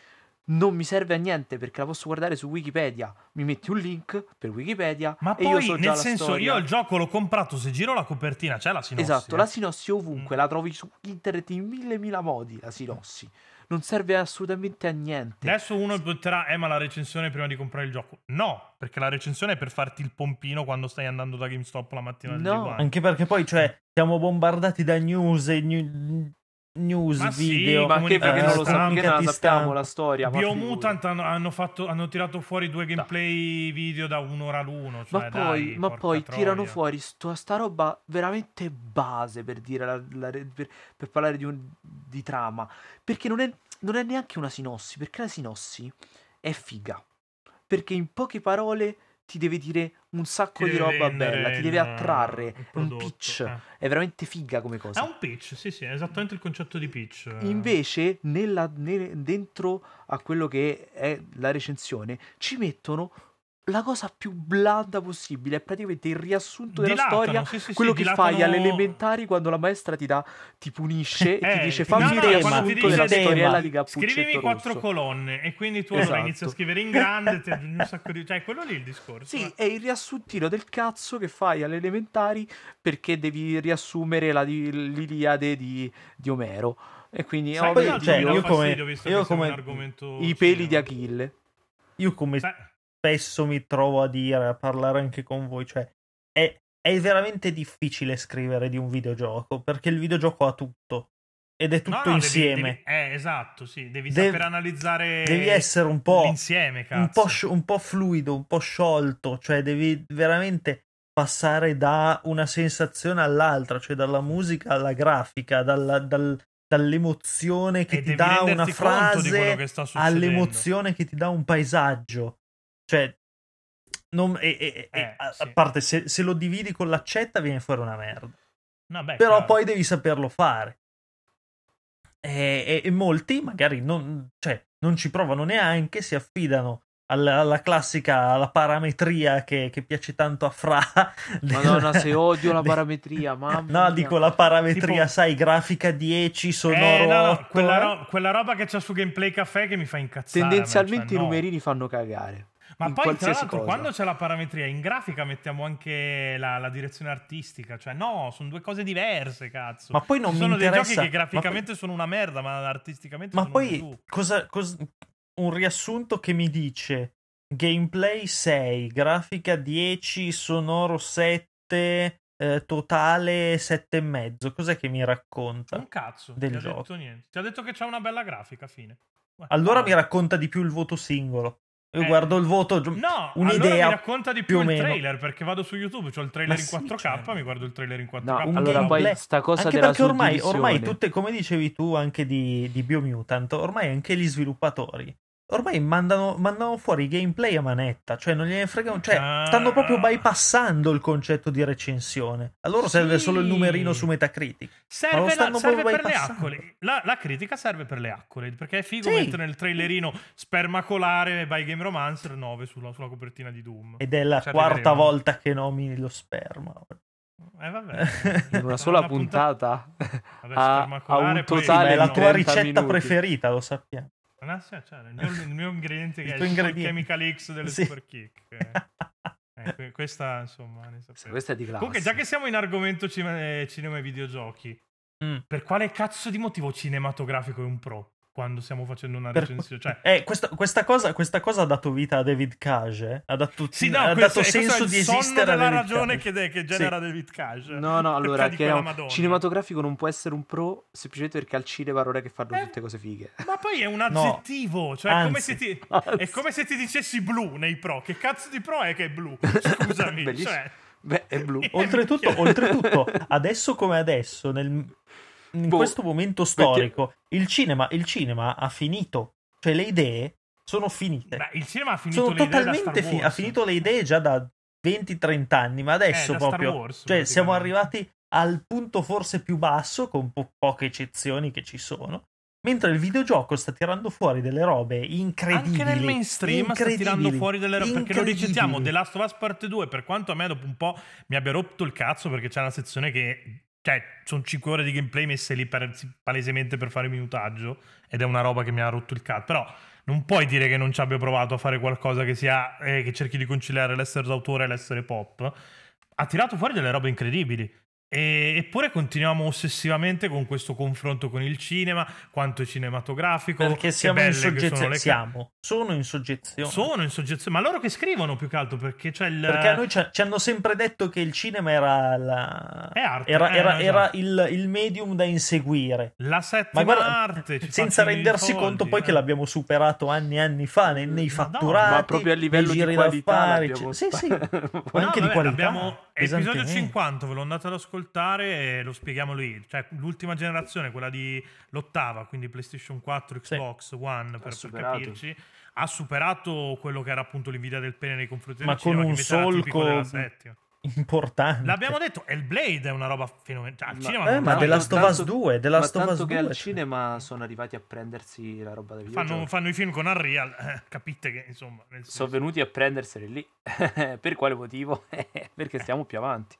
non mi serve a niente perché la posso guardare su Wikipedia. Mi metti un link per Wikipedia Ma e poi, io so già nel la senso, storia. io il gioco l'ho comprato, se giro la copertina c'è la sinossi. Esatto, eh. la sinossi ovunque, Mm. la trovi su internet in mille mila modi, la sinossi. Non serve assolutamente a niente. Adesso uno butterà, eh ma la recensione prima di comprare il gioco. No, perché la recensione è per farti il pompino quando stai andando da GameStop la mattina del No, G1. Anche perché poi, cioè, siamo bombardati da news e new- news, Ma sì, video. ma che perché eh, non lo sappiamo, non la sappiamo la storia. ma Biomutant hanno, hanno fatto- hanno tirato fuori due gameplay video da un'ora l'uno. Ma Cioè, poi, dai, ma poi tirano fuori sto- sta roba veramente base per dire la- la- per, per parlare di, un- di trama. Perché non è, non è neanche una sinossi. Perché la sinossi è figa. Perché in poche parole ti deve dire un sacco Ti di roba bella, ti deve attrarre. È un pitch. eh. È veramente figa come cosa. È un pitch, sì, sì, è esattamente il concetto di pitch. Invece, nella- ne- dentro a quello che è la recensione, ci mettono la cosa più blanda possibile. È praticamente il riassunto della Dilatano, storia. sì, sì, sì, quello che dilatano- fai alle elementari quando la maestra ti dà, ti punisce e Eh, ti dice fammi no, il no, riassunto della tema, storiella di Cappuccetto Scrivimi quattro Rosso. colonne e quindi tu allora Esatto. inizi a scrivere in grande, ti un sacco di... Cioè, quello lì è il discorso. Sì, eh. è il riassuntino del cazzo che fai alle elementari perché devi riassumere la l'Iliade di, di Omero. E quindi, Sai no, cioè, dà io come- fastidio, visto io come- un argomento i peli cinema. di Achille. Io come Sai- spesso mi trovo a dire, a parlare anche con voi, cioè è, è veramente difficile scrivere di un videogioco perché il videogioco ha tutto ed è tutto No, no, devi- insieme. devi- eh, esatto, sì, devi Dev- saper analizzare Devi essere un po', l'insieme, cazzo. un, un po' fluido, un po' sciolto, cioè devi veramente passare da una sensazione all'altra, cioè dalla musica alla grafica, dalla- dal- dall'emozione che E ti devi dà una frase all'emozione che ti dà un paesaggio. Cioè, non- e- e- e- Eh, a, sì. a parte se, se lo dividi con l'accetta viene fuori una merda. No, beh, Però chiaro. poi devi saperlo fare. E, e- e molti magari non, cioè, non ci provano neanche, si affidano alla, alla classica alla parametria che, che piace tanto a Fra. Madonna, se odio la parametria, mamma No, mia. dico la parametria, Tipo- sai, grafica 10, sonoro Eh, no, no, 8, quella, eh. ro- quella roba che c'è su Gameplay Caffè che mi fa incazzare. me, Tendenzialmente cioè, i no. numerini fanno cagare. Ma poi, tra l'altro, cosa. quando c'è la parametria in grafica mettiamo anche la, la direzione artistica. Cioè, no, sono due cose diverse, cazzo. Ma poi non Ci mi sono dei interessa- giochi che graficamente sono una merda, ma artisticamente Ma sono poi cosa, cos- un riassunto che mi dice gameplay 6, grafica 10, sonoro 7, eh, totale 7 e mezzo. Cos'è che mi racconta? Un cazzo. del ti ha gioco. detto niente. Ti ha detto che c'è una bella grafica, fine. Allora ah. mi racconta di più il voto singolo. Io Eh, guardo il voto, No, un'idea allora mi racconta di più, più o il meno. trailer perché vado su YouTube, c'ho il trailer Ma in sì, 4K, certo. mi guardo il trailer in 4K. No, un allora gameplay. poi sta cosa anche della perché ormai, ormai tutte, come dicevi tu anche di, di Biomutant, ormai anche gli sviluppatori ormai mandano, mandano fuori i gameplay a manetta, cioè non gliene fregano, cioè Ah. stanno proprio bypassando il concetto di recensione. A loro serve Sì. solo il numerino su Metacritic. Serve, la- stanno serve proprio per le bypassando. accolade. La, la critica serve per le accolade perché è figo Sì. mettere nel trailerino spermacolare by Game Romancer 9 sulla, sulla copertina di Doom. Ed è la Ci quarta arriveremo. volta che nomini lo sperma. Eh, vabbè. in una sola puntata Vabbè, ha, ha spermacolare, un totale ma è la tua 30 ricetta minuti. preferita, lo sappiamo. Sì, cioè, il, mio, il mio ingrediente che Il è il ingrediente. Chemical X delle Sì. Super Kick. Eh, eh, que- questa, insomma, questa è di classe Comunque, già che siamo in argomento cine- eh, cinema e videogiochi, Mm. per quale cazzo di motivo cinematografico è un pro quando stiamo facendo una recensione? Cioè, Eh, questa, questa cosa, questa cosa ha dato vita a David Cage. Ha dato, sì, no, ha questo, dato senso è di sonno esistere a della David ragione che, de- che genera David Cage. no no allora chiariamo, Madonna. cinematografico non può essere un pro semplicemente perché al cinema non è che fanno Eh. tutte cose fighe Ma poi è un No. aggettivo, cioè è come, Anzi. se ti, è come se ti dicessi blu nei pro. Che cazzo di pro è che è blu? Scusami, cioè, beh è blu Oltretutto, oltretutto, adesso come adesso, nel- in Boh, questo momento storico, il cinema, il cinema ha finito. Cioè, le idee sono finite. Beh, il cinema ha finito sono le idee totalmente finite. Wars. Ha finito le idee già da 20-30 anni, ma adesso Eh, proprio. Wars, cioè, siamo arrivati al punto forse più basso, con po- poche eccezioni che ci sono. Mentre il videogioco sta tirando fuori delle robe incredibili. Anche nel mainstream sta tirando fuori delle robe. Perché lo ricetiamo, The Last of Us Part 2, per quanto a me dopo un po' mi abbia rotto il cazzo perché c'è una sezione che... Cioè, sono 5 ore di gameplay messe lì per- palesemente per fare minutaggio ed è una roba che mi ha rotto il cazzo. Però non puoi dire che non ci abbia provato a fare qualcosa che sia eh, che cerchi di conciliare l'essere d'autore e l'essere pop. Ha tirato fuori delle robe incredibili. E, eppure continuiamo ossessivamente con questo confronto con il cinema, quanto è cinematografico. Perché siamo in soggezione. Sono, siamo. sono in soggezione. Sono in soggezione. Ma loro che scrivono più che altro perché c'è il. Perché a noi ci, hanno sempre detto che il cinema era la. È arte. Era, eh, era, esatto. era il, il, medium da inseguire. La settima Ma guarda, arte. senza rendersi conto poi eh. che l'abbiamo superato anni e anni fa nei, nei fatturati. Ma proprio a livello di qualità. Sì, sì. Ma no, anche vabbè, di qualità. Abbiamo episodio 50, ve lo andate ad ascoltare e lo spieghiamo lì. Cioè, l'ultima generazione, quella di l'ottava, quindi PlayStation 4, Xbox sì. One, per, per capirci, ha superato quello che era appunto l'invidia del pene nei confronti Ma del cinema, con un solco della settima. Importante. L'abbiamo detto, Hellblade è una roba fenomenale. Ma, cinema eh, ma The Last of Us 2, The Last ma of Us tanto 2. che al cioè. cinema sono arrivati a prendersi la roba da videogiochi. Fanno, fanno i film con Unreal, eh, capite che insomma... Nel senso... Sono venuti a prenderseli lì. per quale motivo? perché stiamo più avanti.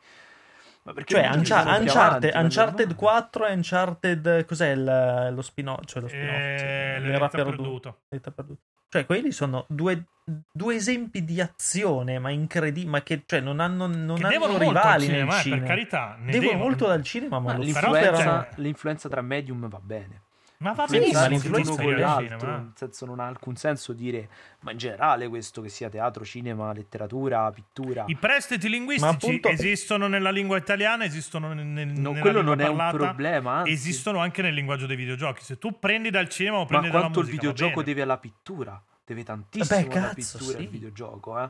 Ma cioè, Uncha- Uncharted, avanti, Uncharted 4 e Uncharted. Cos'è il, lo spin-off? Cioè, lo spin-off eh, cioè, l'era perduto. perduto. Cioè, quelli sono due, due esempi di azione, ma incredibili, ma che cioè, non hanno, non che hanno rivali cinema, nel eh, cinema. Per carità, ne devono, devono molto dal cinema, ma, ma l'influenza, l'influenza tra medium va bene. Ma va benissimo l'influenza uno con l'altro, nel senso non ha alcun senso dire, ma in generale questo che sia teatro, cinema, letteratura, pittura. I prestiti linguistici appunto... esistono nella lingua italiana, esistono nel, no, nella quello non parlata, è un problema, anzi. esistono anche nel linguaggio dei videogiochi. Se tu prendi dal cinema o prendi ma dalla quanto musica, il videogioco deve alla pittura, deve tantissimo Beh, alla cazzo, pittura sì. il videogioco, eh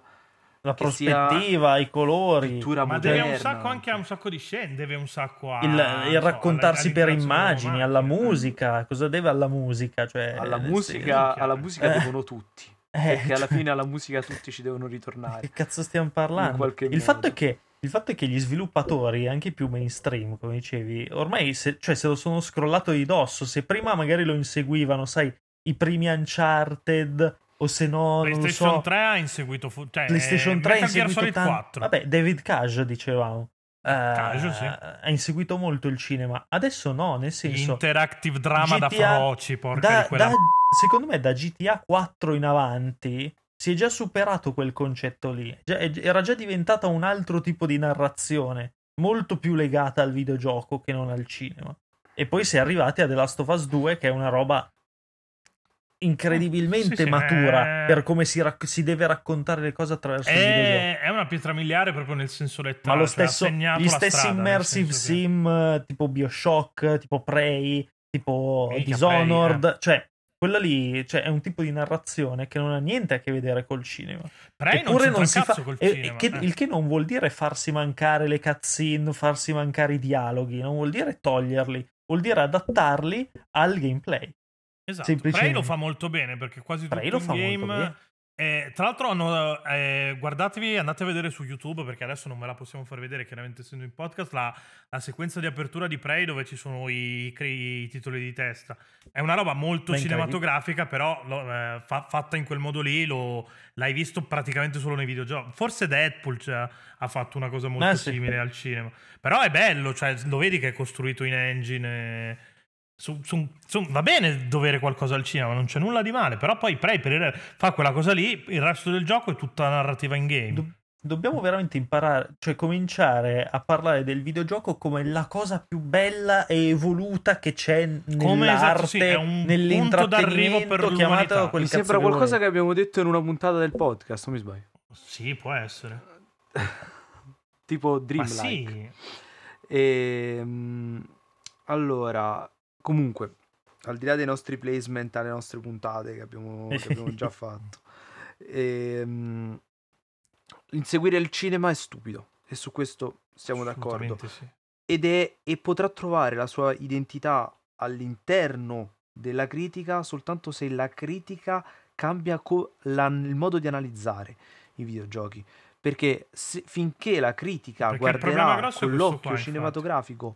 la prospettiva, i colori. Pittura ma moderna. deve un sacco anche a un sacco di scene, deve un sacco a il, il raccontarsi so, per immagini, alla musica. Cosa deve alla musica? Cioè, alla musica, sì, alla musica eh. devono tutti. Eh, perché alla cioè... fine alla musica tutti ci devono ritornare. Che cazzo stiamo parlando? il modo. fatto è che il fatto è che gli sviluppatori, anche più mainstream, come dicevi, ormai se, cioè, se lo sono scrollato di dosso. Se prima magari lo inseguivano, sai, i primi Uncharted, o se no PlayStation so, 3 ha inseguito fu- cioè, PlayStation eh, 3 ha Metal Gear inseguito Solid tan- 4 vabbè David Cage dicevamo. Cage, uh, sì. ha inseguito molto il cinema. Adesso no nel senso interactive drama GTA da feroci porca da, di quella da, secondo me da GTA 4 in avanti si è già superato quel concetto lì. Era già diventata un altro tipo di narrazione molto più legata al videogioco che non al cinema. E poi si è arrivati a The Last of Us 2 che è una roba incredibilmente Sì, sì, matura è- per come si, rac- si deve raccontare le cose attraverso il videogioco. è, è una pietra miliare proprio nel senso Ma letterale lo cioè, stesso, segnato gli stessi strada, immersive che- sim eh, tipo Bioshock, tipo Prey, tipo Minchia, Dishonored, Prey, eh. cioè quello lì cioè, è un tipo di narrazione che non ha niente a che vedere col cinema. Prey non un si fa col e- cinema che- eh. il che non vuol dire farsi mancare le cutscene, farsi mancare i dialoghi, non vuol dire toglierli, vuol dire adattarli al gameplay. Esatto, semplicemente. Prey lo fa molto bene perché quasi Prey tutto molto game eh, tra l'altro hanno, eh, guardatevi, andate a vedere su YouTube perché adesso non me la possiamo far vedere chiaramente essendo in podcast la, la sequenza di apertura di Prey dove ci sono i, i- i titoli di testa. È una roba molto Ma cinematografica però lo- eh, fa- fatta in quel modo lì lo- l'hai visto praticamente solo nei videogiochi. Forse Deadpool cioè, ha fatto una cosa molto Eh, sì. simile al cinema. Però è bello, cioè, lo vedi che è costruito in engine. E- su- su- su- va bene dovere qualcosa al cinema, non c'è nulla di male, però poi Prey per fa quella cosa lì, il resto del gioco è tutta narrativa in game. Do- dobbiamo veramente imparare, cioè cominciare a parlare del videogioco come la cosa più bella e evoluta che c'è nell'arte, Come, esatto, sì, è un punto d'arrivo per l'umanità. Mi sembra qualcosa che abbiamo detto in una puntata del podcast, non mi sbaglio. Sì, può essere. tipo Ma Dreamlike. sì, Ehm, allora, comunque, al di là dei nostri placement alle nostre puntate che abbiamo, che abbiamo già fatto, ehm, inseguire il cinema è stupido e su questo siamo d'accordo. sì. Ed è e potrà trovare la sua identità all'interno della critica soltanto se la critica cambia co- la- il modo di analizzare i videogiochi. Perché se- finché la critica Perché guarderà con l'occhio qua, cinematografico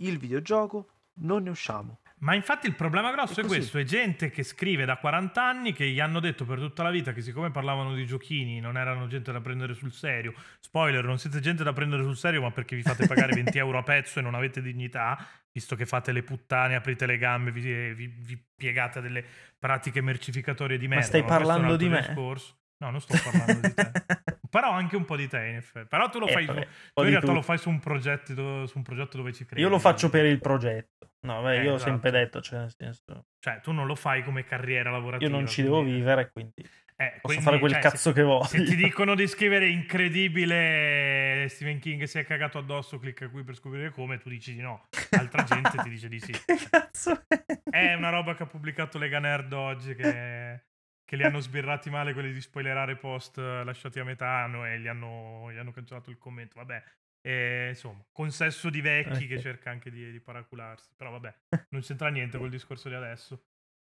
il videogioco, non ne usciamo. Ma infatti il problema grosso È è, questo, è gente che scrive da 40 anni che gli hanno detto per tutta la vita che siccome parlavano di giochini non erano gente da prendere sul serio. Spoiler, non siete gente da prendere sul serio ma perché vi fate pagare 20 euro a pezzo e non avete dignità, visto che fate le puttane, aprite le gambe, vi, vi- vi piegate a delle pratiche mercificatorie di merda. stai questo è un parlando di me? discorso. No, non sto parlando di te. Però anche un po' di te, in effetti. Però tu lo Eh, fai, vabbè, tu, tu in realtà tutto. lo fai su un, progetto, su un progetto dove ci credi. Io lo faccio per il progetto. No, beh, Eh, io ho esatto. sempre detto, cioè, nel senso, Cioè, tu non lo fai come carriera lavorativa. io non ci devo quindi- vivere, quindi Eh, posso quindi, fare quel cioè, cazzo che voglio. Se, se ti dicono di scrivere incredibile Stephen King si è cagato addosso, clicca qui per scoprire come, tu dici di no. Altra gente ti dice di sì. che cazzo è? È una roba che ha pubblicato Lega Nerd oggi che, che li hanno sbirrati male quelli di spoilerare post eh, lasciati a metà no, e gli hanno, gli hanno cancellato il commento. Vabbè, e, insomma, consesso di vecchi che Ok. cerca anche di, di paracularsi. Però vabbè, non c'entra niente col discorso di adesso.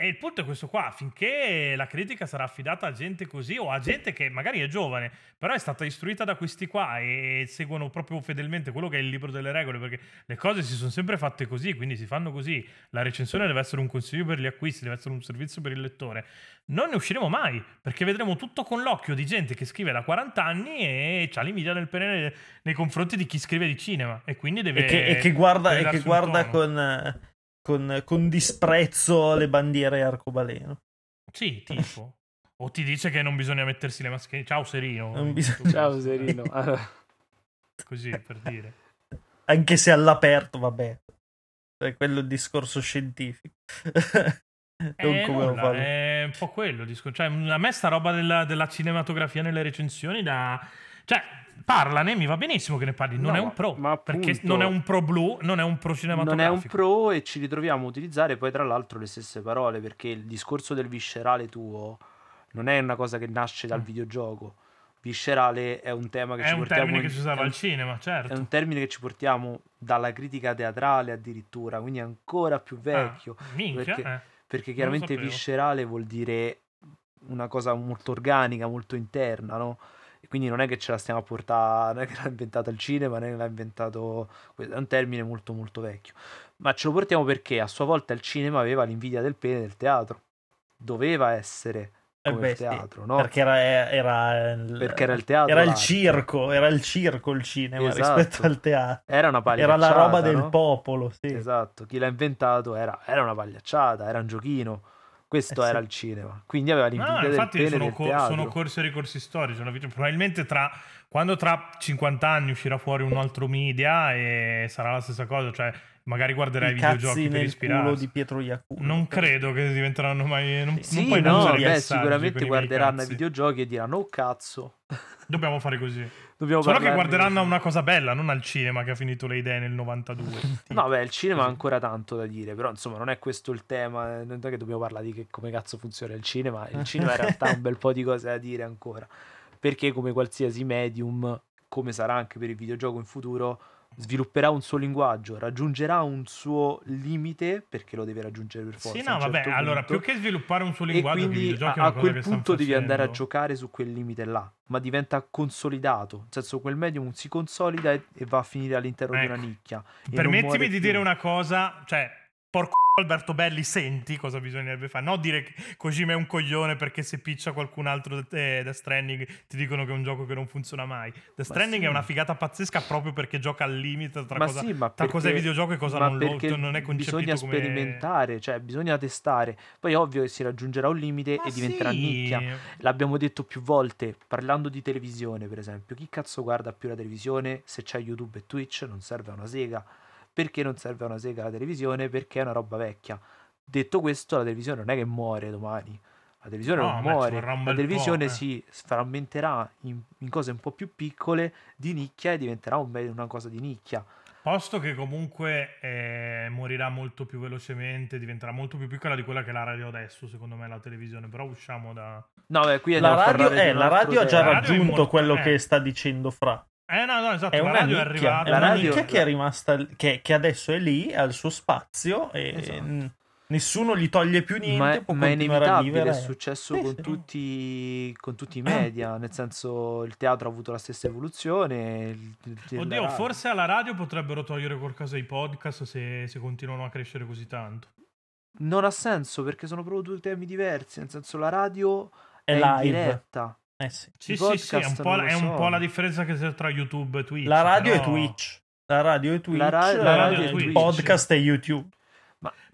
E il punto è questo qua, finché la critica sarà affidata a gente così o a gente che magari è giovane, però è stata istruita da questi qua e seguono proprio fedelmente quello che è il libro delle regole, perché le cose si sono sempre fatte così, quindi si fanno così. La recensione deve essere un consiglio per gli acquisti, deve essere un servizio per il lettore. Non ne usciremo mai, perché vedremo tutto con l'occhio di gente che scrive da 40 anni e ha l'invidia nel pene nei, confronti di chi scrive di cinema e quindi deve... E che, e che guarda, e che guarda con, con, con disprezzo le bandiere arcobaleno. Sì, tipo. O ti dice che non bisogna mettersi le mascherine. Ciao Serino. Bisogna- Ciao. Serino. Così per dire. Anche se all'aperto, vabbè. È quello il discorso scientifico. Eh, nulla, è un po' quello. Cioè, a me sta roba della, della cinematografia nelle recensioni da... Cioè, parlane, mi va benissimo che ne parli. Non No, è un pro. ma perché appunto- non è un pro blu, non è un pro non cinematografico. è un pro e ci ritroviamo a utilizzare poi tra l'altro le stesse parole perché il discorso del viscerale tuo non è una cosa che nasce dal Mm. videogioco. Viscerale è un tema che È ci un portiamo termine in- che si usava un- al cinema, certo. È un termine che ci portiamo dalla critica teatrale addirittura, quindi ancora più vecchio. Ah, minchia, perché- eh. Perché chiaramente viscerale vuol dire una cosa molto organica, molto interna, no? E quindi non è che ce la stiamo a portare, non è che l'ha inventato il cinema, non è che l'ha inventato. È un termine molto molto vecchio. Ma ce lo portiamo perché a sua volta il cinema aveva l'invidia del pene del teatro. Doveva essere Eh come beh, il sì, teatro, no? Perché era, era il, Perché era il teatro. era il l'arte. circo, era il circo il cinema Esatto. rispetto al teatro. Era una Era pagliacciata. la roba del no? popolo, sì. Esatto, chi l'ha inventato era, era una pagliacciata, era un giochino. Questo Eh sì. era il cinema. Quindi aveva l'invidia no, del infatti pene sono, del co- sono corsi e ricorsi storici. una vita- Probabilmente tra quando tra 50 anni uscirà fuori un altro media e sarà la stessa cosa, cioè magari guarderai i videogiochi per ispirarsi. di Pietro Iacuno. Non credo che diventeranno mai. Non, non Sì, puoi no, beh, sicuramente guarderanno i videogiochi e diranno oh cazzo. Dobbiamo fare così. Dobbiamo Solo che guarderanno a una cosa bella, non al cinema che ha finito le idee nel 92. No, beh, il cinema ha ancora tanto da dire, però insomma non è questo il tema, eh, non è che dobbiamo parlare di che, come cazzo funziona il cinema, il cinema in realtà ha un bel po' di cose da dire ancora, perché come qualsiasi medium, come sarà anche per il videogioco in futuro, svilupperà un suo linguaggio, raggiungerà un suo limite, perché lo deve raggiungere per forza. sì, no, vabbè, certo allora punto. più che sviluppare un suo E linguaggio, i quindi a, a quel punto devi andare a giocare su quel limite là, ma diventa consolidato, nel senso quel medium si consolida e, e va a finire all'interno di una Ecco. nicchia. e Permettimi di più. dire una cosa, cioè, porco Alberto Belli, senti cosa bisognerebbe fare. Non dire che Kojima è un coglione perché se piccia qualcun altro da te, Death Stranding ti dicono che è un gioco che non funziona mai. Death Stranding sì. è una figata pazzesca proprio perché gioca al limite tra, ma cosa, sì, ma tra cosa è perché- videogioco e cosa non, lo, perché non è concepito bisogna come... sperimentare, cioè bisogna testare. Poi è ovvio che si raggiungerà un limite Ma e diventerà sì. nicchia. L'abbiamo detto più volte, parlando di televisione, per esempio. Chi cazzo guarda più la televisione se c'è YouTube e Twitch? Non serve a una sega. Perché non serve a una sega la televisione? Perché è una roba vecchia. Detto questo, la televisione non è che muore domani. La televisione No, non muore. La televisione po', eh. si frammenterà in, in cose un po' più piccole di nicchia e diventerà un una cosa di nicchia. Posto che comunque eh, morirà molto più velocemente, diventerà molto più piccola di quella che è la radio adesso, secondo me, la televisione. Però usciamo da... No, beh, qui La radio, eh, la radio ha già raggiunto molto- quello eh. che sta dicendo Fra. Eh no, no, esatto, È la una radio è nicchia, arrivata... è La una radio- nicchia che è rimasta, che, che adesso è lì, ha il suo spazio e Esatto. n- nessuno gli toglie più niente, ma, è- può ma è inevitabile, è successo Sì, con, sì. tutti, con tutti i media, nel senso il teatro ha avuto la stessa evoluzione. il- Oddio, forse alla radio potrebbero togliere qualcosa ai podcast se, se continuano a crescere così tanto. non ha senso perché sono proprio due temi diversi. Nel senso, la radio È è, in live. diretta. Eh sì. Sì, sì, sì, è un, po', lo è un so. po' la differenza che c'è tra YouTube e Twitch. La radio però... è Twitch. La radio è Twitch. ra- la radio è il Twitch. podcast è YouTube.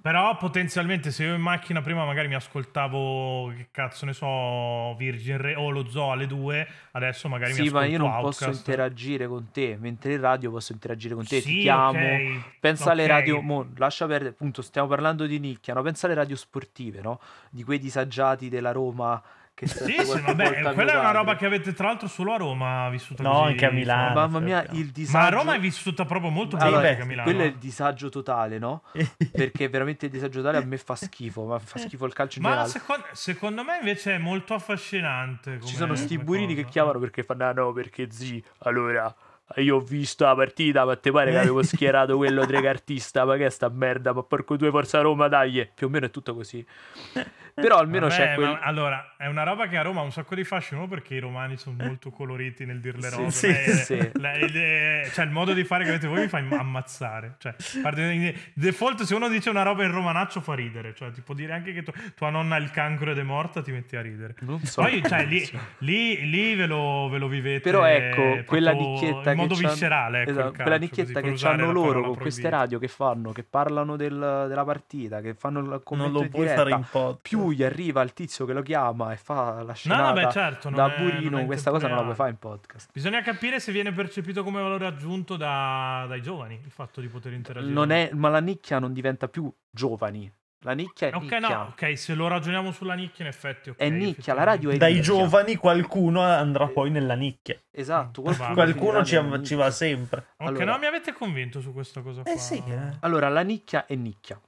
Però potenzialmente se io in macchina prima magari mi ascoltavo, che cazzo ne so, Virgin Re o lo Zoo alle 2, adesso magari mi Sì, ascolto ma io non posso Outcast. interagire con te, mentre in radio posso interagire con te, Sì, ti chiamo. ok, Pensa alle ok. radio, mo, lascia perdere, appunto, stiamo parlando di nicchia, no? Pensa alle radio sportive, no? Di quei disagiati della Roma che Sì, sì, vabbè, quella è una roba che avete tra l'altro solo a Roma vissuta No, così. anche a Milano. Mamma mia, il disagio... Ma a Roma è vissuta proprio molto più Allora, bene che a Milano. quello è il disagio totale, no? Perché veramente il disagio totale a me fa schifo, ma fa schifo il calcio in Ma generale. secondo, secondo me invece è molto affascinante. Ci sono sti burini che chiamano perché fanno ah no perché zi allora io ho visto la partita ma te pare che avevo schierato quello trecartista ma che è sta merda ma porco due forza Roma dai più o meno è tutto così però almeno Vabbè, c'è quel ma allora, è una roba che a Roma ha un sacco di fascino perché i romani sono molto coloriti nel dire le Sì, robe. sì, Beh, sì. la- il- cioè, il modo di fare che avete voi mi fa ammazzare. Cioè, parte- default, se uno dice una roba in romanaccio fa ridere. Cioè, ti può dire anche che tu- tua nonna ha il cancro ed è morta, ti metti a ridere. non so Poi, cioè, lì, lì, lì ve, lo, ve lo vivete. però ecco quella nicchietta in modo viscerale. Ecco, esatto, calcio, quella nicchietta che hanno loro con queste radio che fanno che parlano del- della partita che fanno il non commento lo in puoi diretta fare in podcast. più gli arriva il tizio che lo chiama e fa la No, scenata no, beh, certo. da è- burino è questa cosa non la puoi fare in podcast Bisogna capire se viene percepito come valore aggiunto da- dai giovani il fatto di poter interagire. non è, ma la nicchia non diventa più giovani. La nicchia è Ok, nicchia. no, ok, se lo ragioniamo sulla nicchia, in effetti. ok, È nicchia, la radio è Dai nicchia. giovani qualcuno andrà poi nella nicchia. Esatto, qualcuno. Qualcuno ci, ci va sempre. Ok, Allora- no, mi avete convinto su questa cosa qua. Eh sì, eh. Allora, la nicchia è nicchia.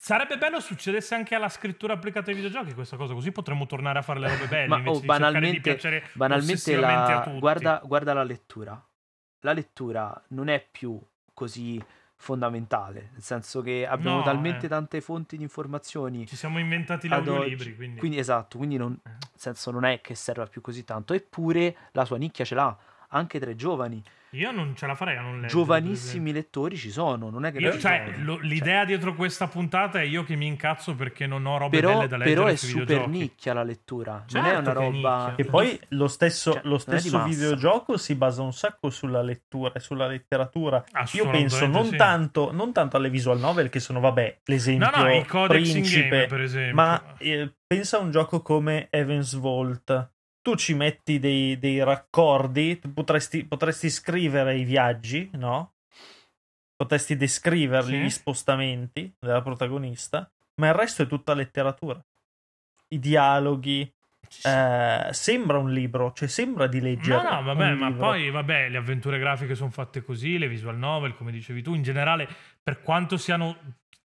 Sarebbe bello succedesse anche alla scrittura applicata ai videogiochi questa cosa, così potremmo tornare a fare le robe belle Ma invece oh, di cercare di banalmente, banalmente la, guarda, guarda la lettura. La lettura non è più così fondamentale, nel senso che abbiamo No, talmente eh. tante fonti di informazioni Ci siamo inventati gli audiolibri, quindi... Quindi esatto, quindi non, Eh. nel senso non è che serva più così tanto, eppure la sua nicchia ce l'ha anche tra i giovani. Io non ce la farei a non leggere. Giovanissimi lettori ci sono, non è che Io- cioè, lo- l'idea dietro questa puntata è io che mi incazzo perché non ho robe però, belle da leggere però è super videogiochi. nicchia la lettura, non è Certo una roba... E poi lo stesso, Cioè, lo stesso videogioco si basa un sacco sulla lettura e sulla letteratura. Io penso non, sì. tanto, non tanto alle visual novel, che sono, vabbè, l'esempio No, no, principe, game, per esempio. ma eh, pensa a un gioco come Evans Vault. Tu ci metti dei, dei raccordi, potresti, potresti scrivere i viaggi, no? Potresti descriverli, Sì. gli spostamenti della protagonista, ma il resto è tutta letteratura. I dialoghi, eh, sembra un libro, cioè sembra di leggere. No, no, vabbè, ma libro. poi, vabbè, le avventure grafiche sono fatte così, le visual novel, come dicevi tu, in generale, per quanto siano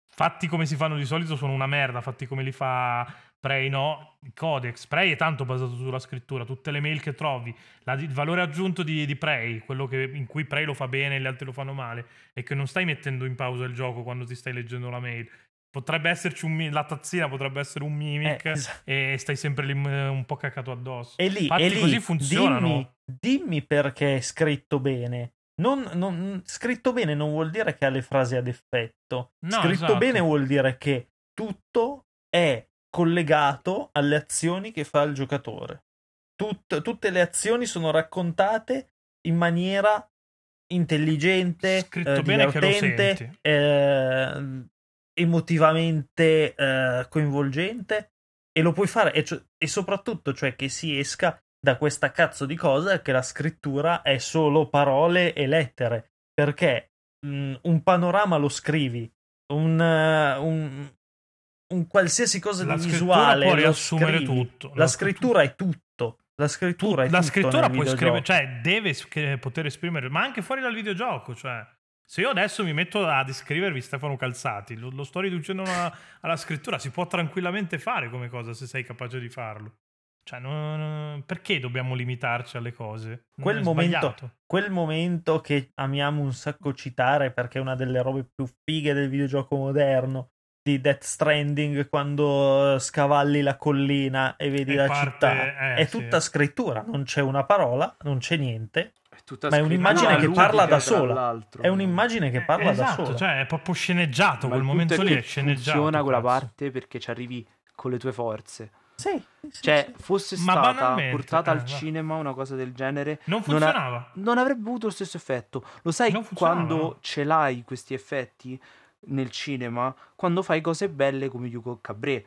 fatti come si fanno di solito, sono una merda, fatti come li fa Prey, no? Il Codex, Prey è tanto basato sulla scrittura, tutte le mail che trovi, la- il valore aggiunto di, di Prey, quello che- in cui Prey lo fa bene e gli altri lo fanno male, è che non stai mettendo in pausa il gioco quando ti stai leggendo la mail. Potrebbe esserci un la tazzina, potrebbe essere un mimic Eh, esatto. e stai sempre lì eh, un po' caccato addosso. E lì, Fatti e lì così funzionano. Dimmi, dimmi perché è scritto bene. Non, non- scritto bene non vuol dire che ha le frasi ad effetto. No, scritto esatto. bene vuol dire che tutto è collegato alle azioni che fa il giocatore. Tut- tutte le azioni sono raccontate in maniera intelligente, Scritto eh, che lo divertente, eh, emotivamente eh, coinvolgente e lo puoi fare e, cioè- e soprattutto cioè che si esca da questa cazzo di cosa che la scrittura è solo parole e lettere perché mh, un panorama lo scrivi un, eh, un, un qualsiasi cosa La di scrittura visuale può riassumere scrivi. tutto. la scrittura è tutto la scrittura è la scrittura puoi scrivere, cioè deve poter esprimere, ma anche fuori dal videogioco, cioè se io adesso mi metto a descrivervi Stefano Calzati, lo, lo sto riducendo alla, alla scrittura, si può tranquillamente fare come cosa se sei capace di farlo. Cioè, non- perché dobbiamo limitarci alle cose? Non Quel momento- quel momento che amiamo un sacco citare perché è una delle robe più fighe del videogioco moderno di Death Stranding quando scavalli la collina e vedi E la parte- città eh, è sì. tutta scrittura non c'è una parola non c'è niente È Tutta Ma è un'immagine Ah, che parla da sola. È un'immagine che parla da esatto, sola. cioè è proprio sceneggiato, Ma quel momento lì è sceneggiato. Funziona quella parte perché ci arrivi con le tue forze. Sì, sì, Cioè, sì. fosse Ma stata portata eh, al va. cinema una cosa del genere, Non non, ha- funzionava. non avrebbe avuto lo stesso effetto. Lo sai funzionava, quando no. ce l'hai questi effetti nel cinema? Quando fai cose belle come Yuko Cabré,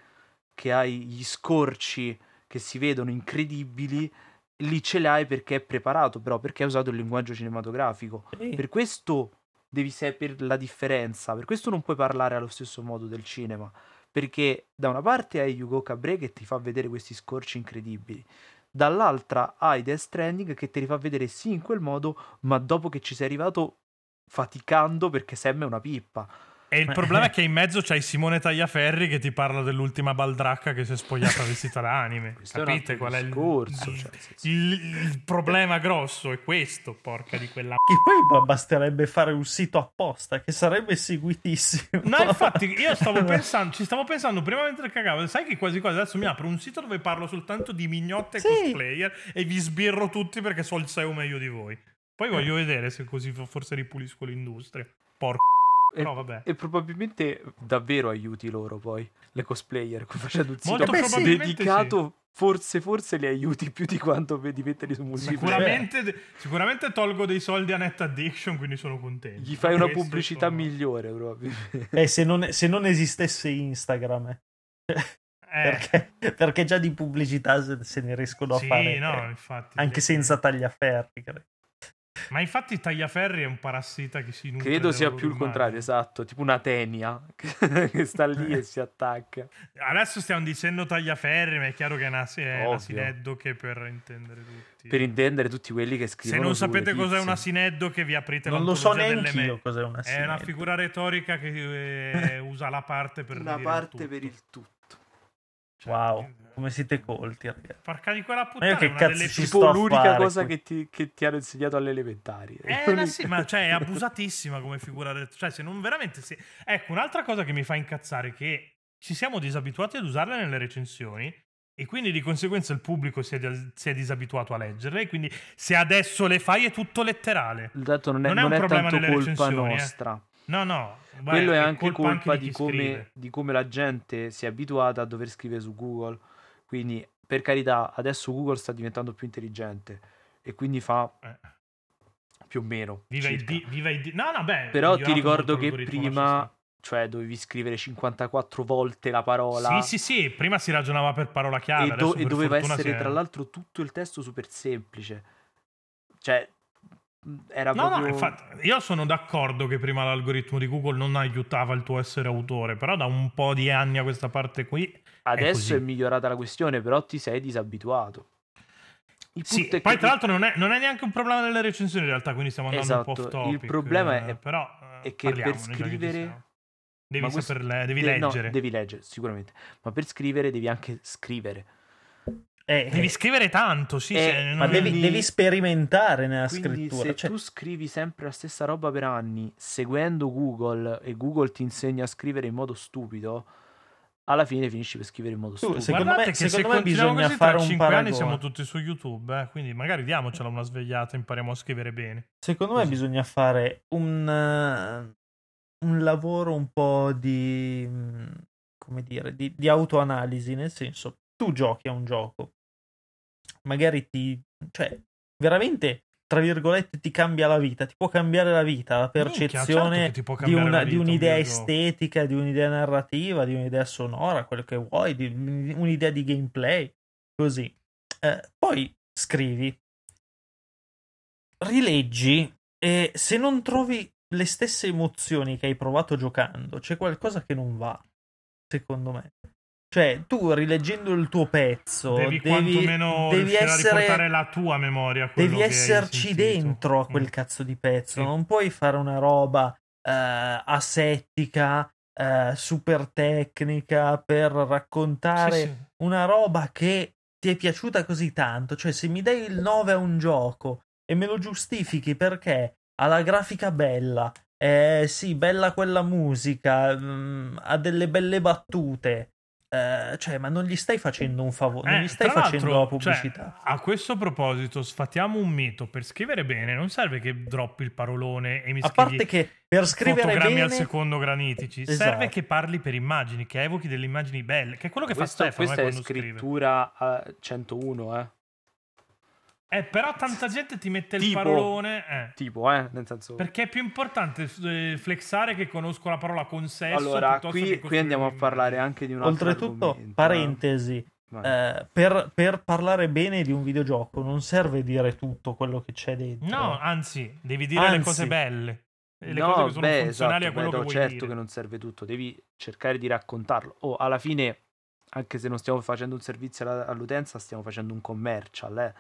che hai gli scorci che si vedono incredibili, lì ce l'hai perché è preparato, però perché hai usato il linguaggio cinematografico. Sì. Per questo devi sapere la differenza, per questo non puoi parlare allo stesso modo del cinema, perché da una parte hai Hugo Cabré che ti fa vedere questi scorci incredibili, dall'altra hai Death Stranding che te li fa vedere sì in quel modo, ma dopo che ci sei arrivato faticando perché Sam è una pippa. E il problema è che in mezzo c'hai Simone Tagliaferri che ti parla dell'ultima baldracca che si è spogliata vestita da anime. È Capite altro qual è il, discorso, il- cioè, il- il problema grosso? È questo, porca di quella Che poi ba- basterebbe fare un sito apposta che sarebbe seguitissimo. No, infatti, io stavo pensando, ci stavo pensando prima mentre cagavo. Sai che quasi quasi adesso mi apro un sito dove parlo soltanto di mignotte e Sì. cosplayer e vi sbirro tutti perché so il SEO meglio di voi. Poi voglio vedere se così fo- forse ripulisco l'industria. Porco. E, Però vabbè. e probabilmente davvero aiuti loro poi, le cosplayer, facendo un sito Molto beh, sì. dedicato, forse, forse li aiuti più di quanto vedi metterli su multiplayer. Sicuramente, sicuramente tolgo dei soldi a Net Addiction, quindi sono contento. Gli fai una pubblicità sono- migliore, probabilmente. Eh, se, non, se non esistesse Instagram, eh. Eh, perché, perché già di pubblicità se, se ne riescono a sì, fare no, eh, infatti. anche senza tagliaferri. credo. Ma infatti Tagliaferri è un parassita che si nutre Credo sia più il contrario, esatto, tipo una tenia che che sta lì e si attacca. Adesso stiamo dicendo tagliaferri, ma è chiaro che è una, è una sineddoche per intendere tutti. Per intendere tutti quelli che Se scrivono non sulle sapete cos'è una sineddoche, vi aprite Non lo so neanche delle io me- cos'è una È una sineddoche. figura retorica che eh, usa la parte per Una dire parte tutto. per il tutto. Cioè, Wow, eh, come siete colti, ragazzi. Porca di quella Ma puttana, io che cazzo delle ci sto l'unica fare cosa che ti, che ti hanno insegnato alle elementari. Eh, ma sì, ma cioè, è abusatissima come figura. Cioè, se non veramente. se- Ecco, un'altra cosa che mi fa incazzare è che ci siamo disabituati ad usarle nelle recensioni. E quindi di conseguenza il pubblico si è, si è disabituato a leggerle. E quindi se adesso le fai è tutto letterale. Dato non è, Non è non un è problema tanto nelle colpa recensioni, eh. nostra. No, no. guarda, Quello è anche colpa, anche di, chi come, di come la gente si è abituata a dover scrivere su Google. Quindi, per carità, adesso Google sta diventando più intelligente e quindi fa Eh, più o meno. viva il di- viva il di- No, no, beh. Però ti ricordo che prima, cioè, dovevi scrivere 54 volte la parola. Sì, sì, sì. Prima si ragionava per parola chiave. e, do- e doveva essere è- tra l'altro tutto il testo super semplice. Cioè, era No, proprio... no, infatti, io sono d'accordo che prima l'algoritmo di Google non aiutava il tuo essere autore, però da un po' di anni a questa parte qui... Adesso così. è, migliorata la questione, però ti sei disabituato. Il Sì, è poi che- tra l'altro non è, non è neanche un problema nelle recensioni in realtà, quindi stiamo andando un po' Esatto, off il topic. problema è- eh, però, eh, è che per parliamone, già che ci scrivere-. Devi questo- saperle, devi de- no, leggere. devi leggere, sicuramente. Ma per scrivere devi anche scrivere. Eh, Devi eh, scrivere tanto, sì. Eh, ma devi, quindi- devi sperimentare nella Quindi scrittura. se cioè, tu scrivi sempre la stessa roba per anni, seguendo Google e Google ti insegna a scrivere in modo stupido, alla fine finisci per scrivere in modo stupido. secondo Guardate me- che secondo se me bisogna così, fare tra un 5 anni paragone. siamo tutti su YouTube, eh, quindi magari diamocela una svegliata e impariamo a scrivere bene. Secondo me Così. bisogna fare un, eh, un lavoro un po' di, mm, come dire, di, di autoanalisi, nel senso, tu giochi a un gioco, magari ti, cioè, veramente, tra virgolette, ti cambia la vita, ti può cambiare la vita, la Minchia, certo percezione ti può di, una- la di vita un un'idea videogioco. estetica, di un'idea narrativa, di un'idea sonora, quello che vuoi, di un'idea di gameplay, così. Eh, poi scrivi, rileggi e se non trovi le stesse emozioni che hai provato giocando, c'è qualcosa che non va, secondo me. Cioè, tu rileggendo il tuo pezzo, Devi, devi, quantomeno devi riuscire a essere riportare la tua memoria. devi esserci dentro a quel Mm. cazzo di pezzo. Sì. Non puoi fare una roba eh, asettica, eh, super tecnica per raccontare Sì, sì. una roba che ti è piaciuta così tanto. Cioè, se mi dai il 9 a un gioco e me lo giustifichi perché ha la grafica bella, eh, sì, bella quella musica, mm, ha delle belle battute. Eh, cioè, ma non gli stai facendo un favore, non Eh, gli stai facendo la pubblicità. cioè, a questo proposito, sfatiamo un mito. Per scrivere bene non serve che droppi il parolone e mi A scrivi parte che per scrivere fotogrammi al bene, secondo granitici. Esatto. Serve che parli per immagini, che evochi delle immagini belle, che è quello che Questo- fa Stefano questa eh, è quando scrive. scrittura a 101, eh. Eh, però tanta gente ti mette il Tipo- parolone. eh. Tipo, eh, nel senso... Perché è più importante eh, flexare che conosco la parola consesso. Allora, qui, che qui andiamo a parlare anche di un altro oltretutto, argomento, eh. parentesi, eh, per, per parlare bene di un videogioco non serve dire tutto quello che c'è dentro. No, anzi, devi dire le Anzi. cose belle. E Le no, cose che sono beh, funzionali esatto, a quello beh, che certo dire. che non serve tutto, devi cercare di raccontarlo. O alla fine, anche se non stiamo facendo un servizio all'utenza, stiamo facendo un commercial, eh.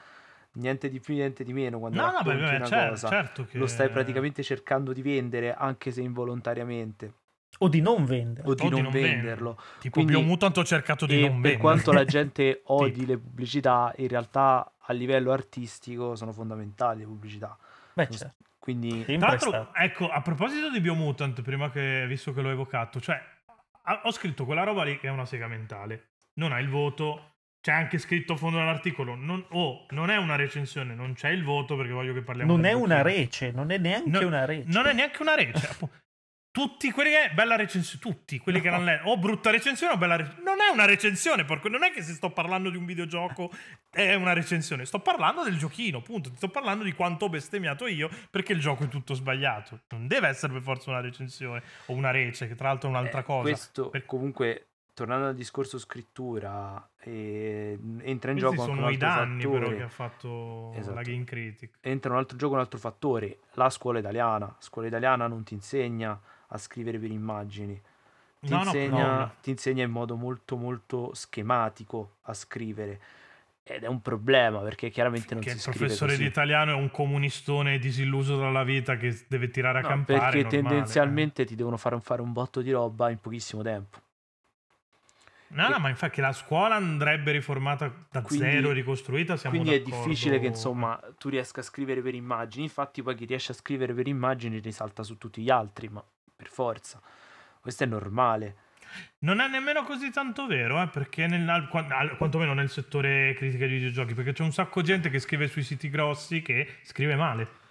Niente di più, niente di meno quando No, no, beh, beh, una cer- cosa. certo che... Lo stai praticamente cercando di vendere, anche se involontariamente, O di non vendere. o di O di non non venderlo. Tipo quindi- Biomutant ho cercato di E non per vendere. quanto la gente odi le pubblicità, in realtà a livello artistico sono fondamentali le pubblicità. Beh, certo, Quindi Tra l'altro, ecco, a proposito di Biomutant, prima che, visto che l'ho evocato, cioè, ho scritto quella roba lì che è una sega mentale. Non ha il voto, c'è anche scritto a fondo nell'articolo, non, oh, non è una recensione, non c'è il voto perché voglio che parliamo Non è una rece, non è neanche No, una rece. Non è neanche una rece. Tutti quelli che bella recensione, tutti quelli che No. l'hanno letto, o brutta recensione o bella recensione. Non è una recensione, porco, non è che se sto parlando di un videogioco è una recensione, sto parlando del giochino, punto. Ti sto parlando di quanto ho bestemmiato io perché il gioco è tutto sbagliato. Non deve essere per forza una recensione o una rece, che tra l'altro è un'altra Eh, cosa. Questo, Per- comunque, tornando al discorso scrittura, eh, entra in Questi gioco anche un sono i altro danni però fattore. che ha fatto Esatto. la Game Critic. Entra un altro gioco, un altro fattore, la scuola italiana. La scuola italiana non ti insegna a scrivere per immagini. Ti, No, no, insegna, no. ti insegna in modo molto molto schematico a scrivere. Ed è un problema perché chiaramente non Che si il scrive professore così. di italiano è un comunistone disilluso dalla vita che deve tirare a No, campare. perché normale, eh. tendenzialmente ti devono fare, fare un botto di roba in pochissimo tempo. No, no, ma infatti la scuola andrebbe riformata da Quindi- zero, ricostruita. Siamo Quindi è d'accordo. difficile che insomma tu riesca a scrivere per immagini. Infatti, poi chi riesce a scrivere per immagini risalta su tutti gli altri, ma per forza. Questo è normale. Non è nemmeno così tanto vero, eh, perché nel, quantomeno nel settore critica di videogiochi, perché c'è un sacco di gente che scrive sui siti grossi che scrive male.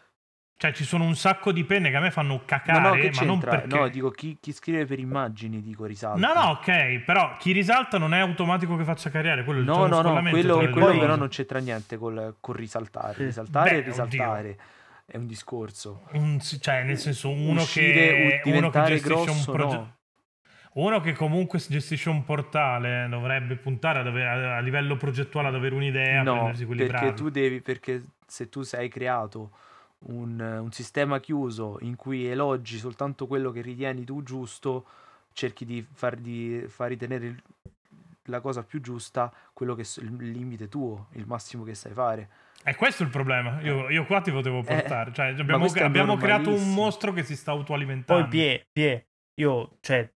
Cioè, ci sono un sacco di penne che a me fanno No, cacare, no, che ma non perché... No, dico chi, chi scrive per immagini, dico risalta. No, no, ok, però chi risalta non è automatico che faccia carriere, quello No, uno no, no, scollamento quello, le quello però non c'entra niente col, col risaltare. Risaltare Beh, e risaltare è un discorso. Un- cioè, nel senso, uno Uscire, che, uno che gestisce un grosso, progetto. no. Uno che comunque gestisce un portale dovrebbe puntare ad avere- a, livello progettuale ad avere un'idea, No, prendersi quelli perché bravi. tu devi, perché se tu sei creato un, un sistema chiuso in cui elogi soltanto quello che ritieni tu giusto, cerchi di far, di far ritenere la cosa più giusta quello che s- il limite tuo, il massimo che sai fare. E questo è il problema. Io, io qua ti potevo portare. cioè, abbiamo, Eh, questo è abbiamo creato un mostro che si sta autoalimentando. Poi Pie, Pie, io, cioè,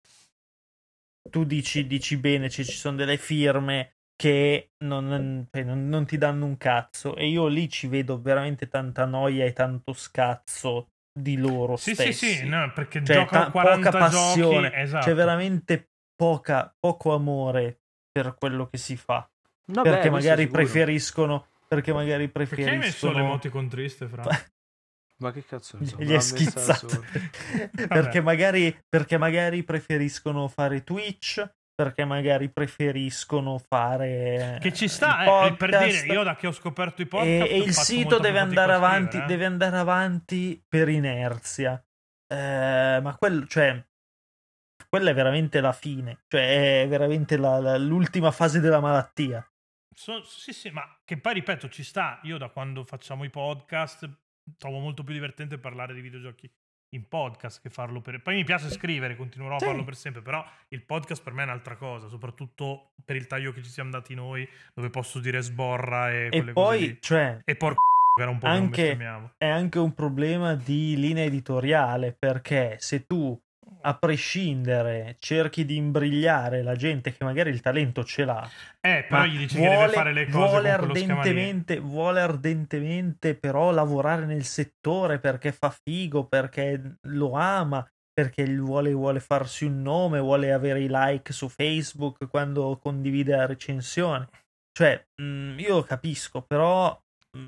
tu dici, dici bene, ci, ci sono delle firme che non, cioè, non- non ti danno un cazzo e io lì ci vedo veramente tanta noia e tanto scazzo di loro Sì, stessi. sì, sì, no, perché Cioè, giocano ta- 40 poca passione, giochi. Esatto. c'è veramente poca, poco amore per quello che si fa. No, perché beh, magari preferiscono perché magari Perché hai messo preferiscono l'emoticon triste, Fra? Ma che cazzo ne so, gli è schizzato perché magari, perché magari preferiscono fare Twitch perché magari preferiscono fare Che ci sta, il eh, per podcast, dire, io da che ho scoperto i podcast e, e il sito deve andare avanti eh. deve andare avanti per inerzia Eh, ma quello cioè quella è veramente la fine cioè è veramente la- la- l'ultima fase della malattia So- sì, sì, ma che poi ripeto, ci sta. Io da quando facciamo i podcast trovo molto più divertente parlare di videogiochi in podcast che farlo per. Poi mi piace scrivere, continuerò Sì. a farlo per sempre. Però il podcast per me è un'altra cosa, soprattutto per il taglio che ci siamo dati noi, dove posso dire sborra e, e quelle cose poi cioè E porco che era un po' anche- è anche un problema di linea editoriale perché se tu a prescindere cerchi di imbrigliare la gente che magari il talento ce l'ha Eh, però gli dici che deve vuole, fare le cose vuole ardentemente vuole ardentemente però lavorare nel settore perché fa figo perché lo ama perché vuole, vuole farsi un nome, vuole avere i like su Facebook quando condivide la recensione. Cioè, mm, io capisco, però mm,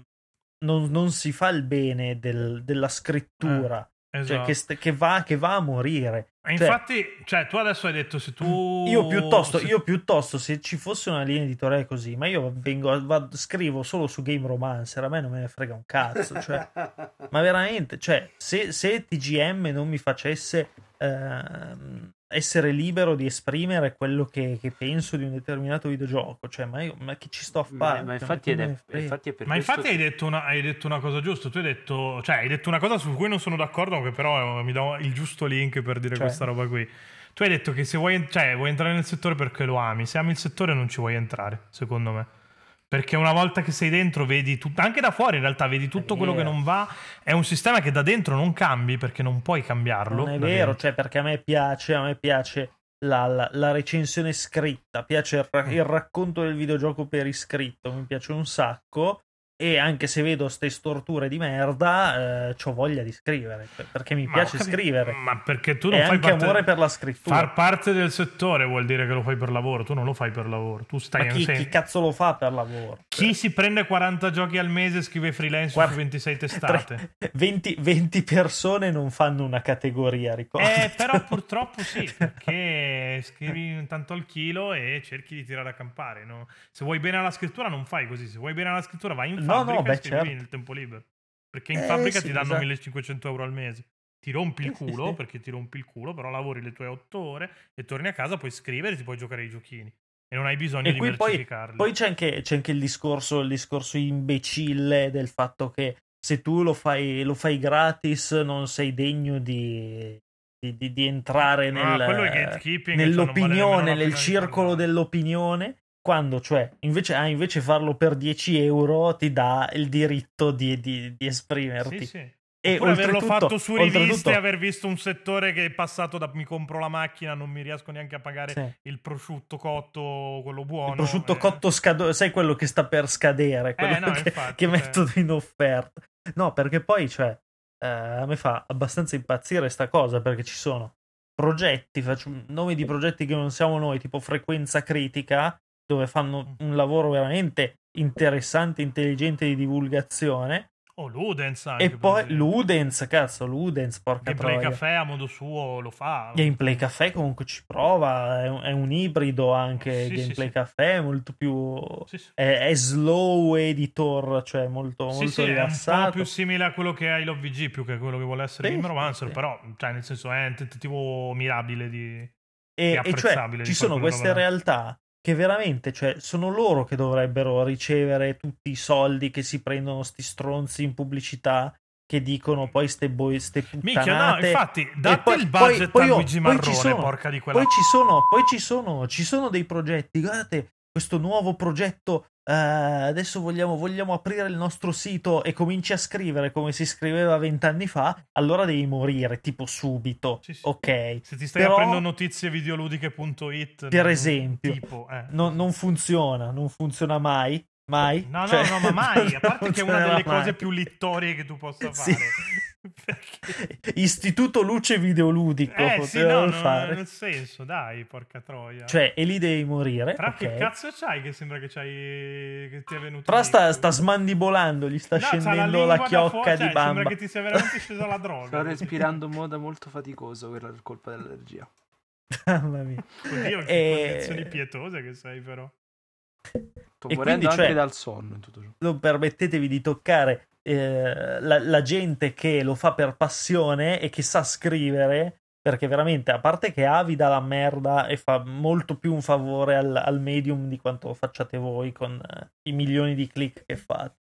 non, non, si fa il bene del, della scrittura. Eh. Esatto. Cioè, che, esatto. st- che, va, che, va, a morire. Cioè, infatti, cioè, tu adesso hai detto se tu. Io piuttosto, se... io piuttosto, se ci fosse una linea editoriale così, ma io vengo, vado, scrivo solo su Game Romancer, a me non me ne frega un cazzo. Cioè, ma veramente, cioè, se, se TGM non mi facesse. Ehm, essere libero di esprimere quello che, che, penso di un determinato videogioco. Cioè, ma, io, ma che ci sto a fare? Ma, ma infatti, è, infatti, ma infatti hai, detto una, hai, detto una, cosa giusta. Tu hai detto, cioè, hai detto una cosa su cui non sono d'accordo, che però mi dà il giusto link per dire cioè. questa roba qui. Tu hai detto che se vuoi, cioè, vuoi entrare nel settore perché lo ami. Se ami il settore non ci vuoi entrare, secondo me. Perché una volta che sei dentro, vedi tutto, anche da fuori in realtà, vedi tutto quello che non va. È un sistema che da dentro non cambi perché non puoi cambiarlo. Non è vero, dentro. cioè, perché a me piace, a me piace la, la, la recensione scritta, piace il, il, racconto del videogioco per iscritto, mi piace un sacco e anche se vedo ste storture di merda, eh, ho voglia di scrivere perché mi ma piace capi- scrivere. Ma perché tu non e fai anche parte amore per la scrittura. Far parte del settore vuol dire che lo fai per lavoro. Tu non lo fai per lavoro. Tu stai ma chi, chi cazzo lo fa per lavoro? Chi si prende 40 giochi al mese e scrive freelance Guarda, su 26 testate? 20, 20, persone non fanno una categoria, ricordo. Eh, però purtroppo sì, perché scrivi tanto al chilo e cerchi di tirare a campare. No? Se vuoi bene alla scrittura, non fai così. Se vuoi bene alla scrittura, vai in no, no, beh, certo. nel tempo libero. Perché in eh, fabbrica sì, ti danno esatto. 1500 euro al mese. Ti rompi il culo, perché ti rompi il culo, però lavori le tue 8 ore e torni a casa, puoi scrivere e ti puoi giocare i giochini. E non hai bisogno e di mercificarli. Poi, poi c'è, anche, c'è anche, il discorso, il discorso imbecille del fatto che se tu lo fai, lo fai gratis non sei degno di, di, di, di entrare nel, ah, nell'opinione, nel circolo dell'opinione quando, cioè, invece, ah, invece farlo per 10 euro ti dà il diritto di, di, di esprimerti. Sì, sì. E Oppure averlo fatto su riviste e aver visto un settore che è passato da mi compro la macchina, non mi riesco neanche a pagare sì. il prosciutto cotto, quello buono. Il prosciutto eh. cotto scado- sai quello che sta per scadere, quello eh, no, che, infatti, che mettono in offerta. No, perché poi, cioè, eh, a me fa abbastanza impazzire sta cosa, perché ci sono progetti, faccio nomi di progetti che non siamo noi, tipo frequenza critica, dove fanno un lavoro veramente interessante, intelligente di divulgazione. Oh, Ludens anche. E poi Ludens, cazzo, Ludens, porca Gameplay troia. Caffè a modo suo lo fa. Gameplay Caffè comunque ci prova, è un, è un ibrido anche. Sì, Gameplay sì, Caffè è molto più... Sì, è, è, slow editor, cioè molto, molto rilassato. è un po' più simile a quello che è il OVG più che quello che vuole essere Game Romancer, però cioè, nel senso è un tentativo mirabile di... E, e cioè ci sono queste realtà che veramente, cioè, sono loro che dovrebbero ricevere tutti i soldi che si prendono sti stronzi in pubblicità che dicono poi ste boy, ste puttanate. Mica, no, infatti, date poi, il budget poi, poi, a Luigi Marrone, sono, porca di quella... Poi ci sono, poi ci sono, ci sono dei progetti, guardate, questo nuovo progetto Uh, adesso vogliamo, vogliamo, aprire il nostro sito e cominci a scrivere come si scriveva vent'anni fa, allora devi morire, tipo subito. Sì, sì. Ok. Se ti stai Però, aprendo notizie videoludiche.it, per esempio, tipo, eh. no, non funziona, non funziona mai. Mai? No, cioè, no, no, ma mai. A parte che è una delle cose più littorie che tu possa fare. Sì. Istituto Luce Videoludico. Eh sì, no, fare. nel senso, dai, porca troia. Cioè, e lì devi morire. Però okay. che cazzo c'hai che sembra che c'hai che ti è venuto Però sta, sta, smandibolando, gli sta no, scendendo la, la chiocca di cioè, bamba. Sembra che ti sia veramente scesa la droga. Sto respirando in modo molto faticoso per colpa dell'allergia. Mamma mia. Oddio, che e... condizioni pietose che sei però. Sto e morendo quindi, anche cioè, dal sonno in tutto ciò. Non permettetevi di toccare eh, la, la, gente che lo fa per passione e che sa scrivere, perché veramente, a parte che Avi dà la merda e fa molto più un favore al, al medium di quanto facciate voi con eh, i milioni di click che fate.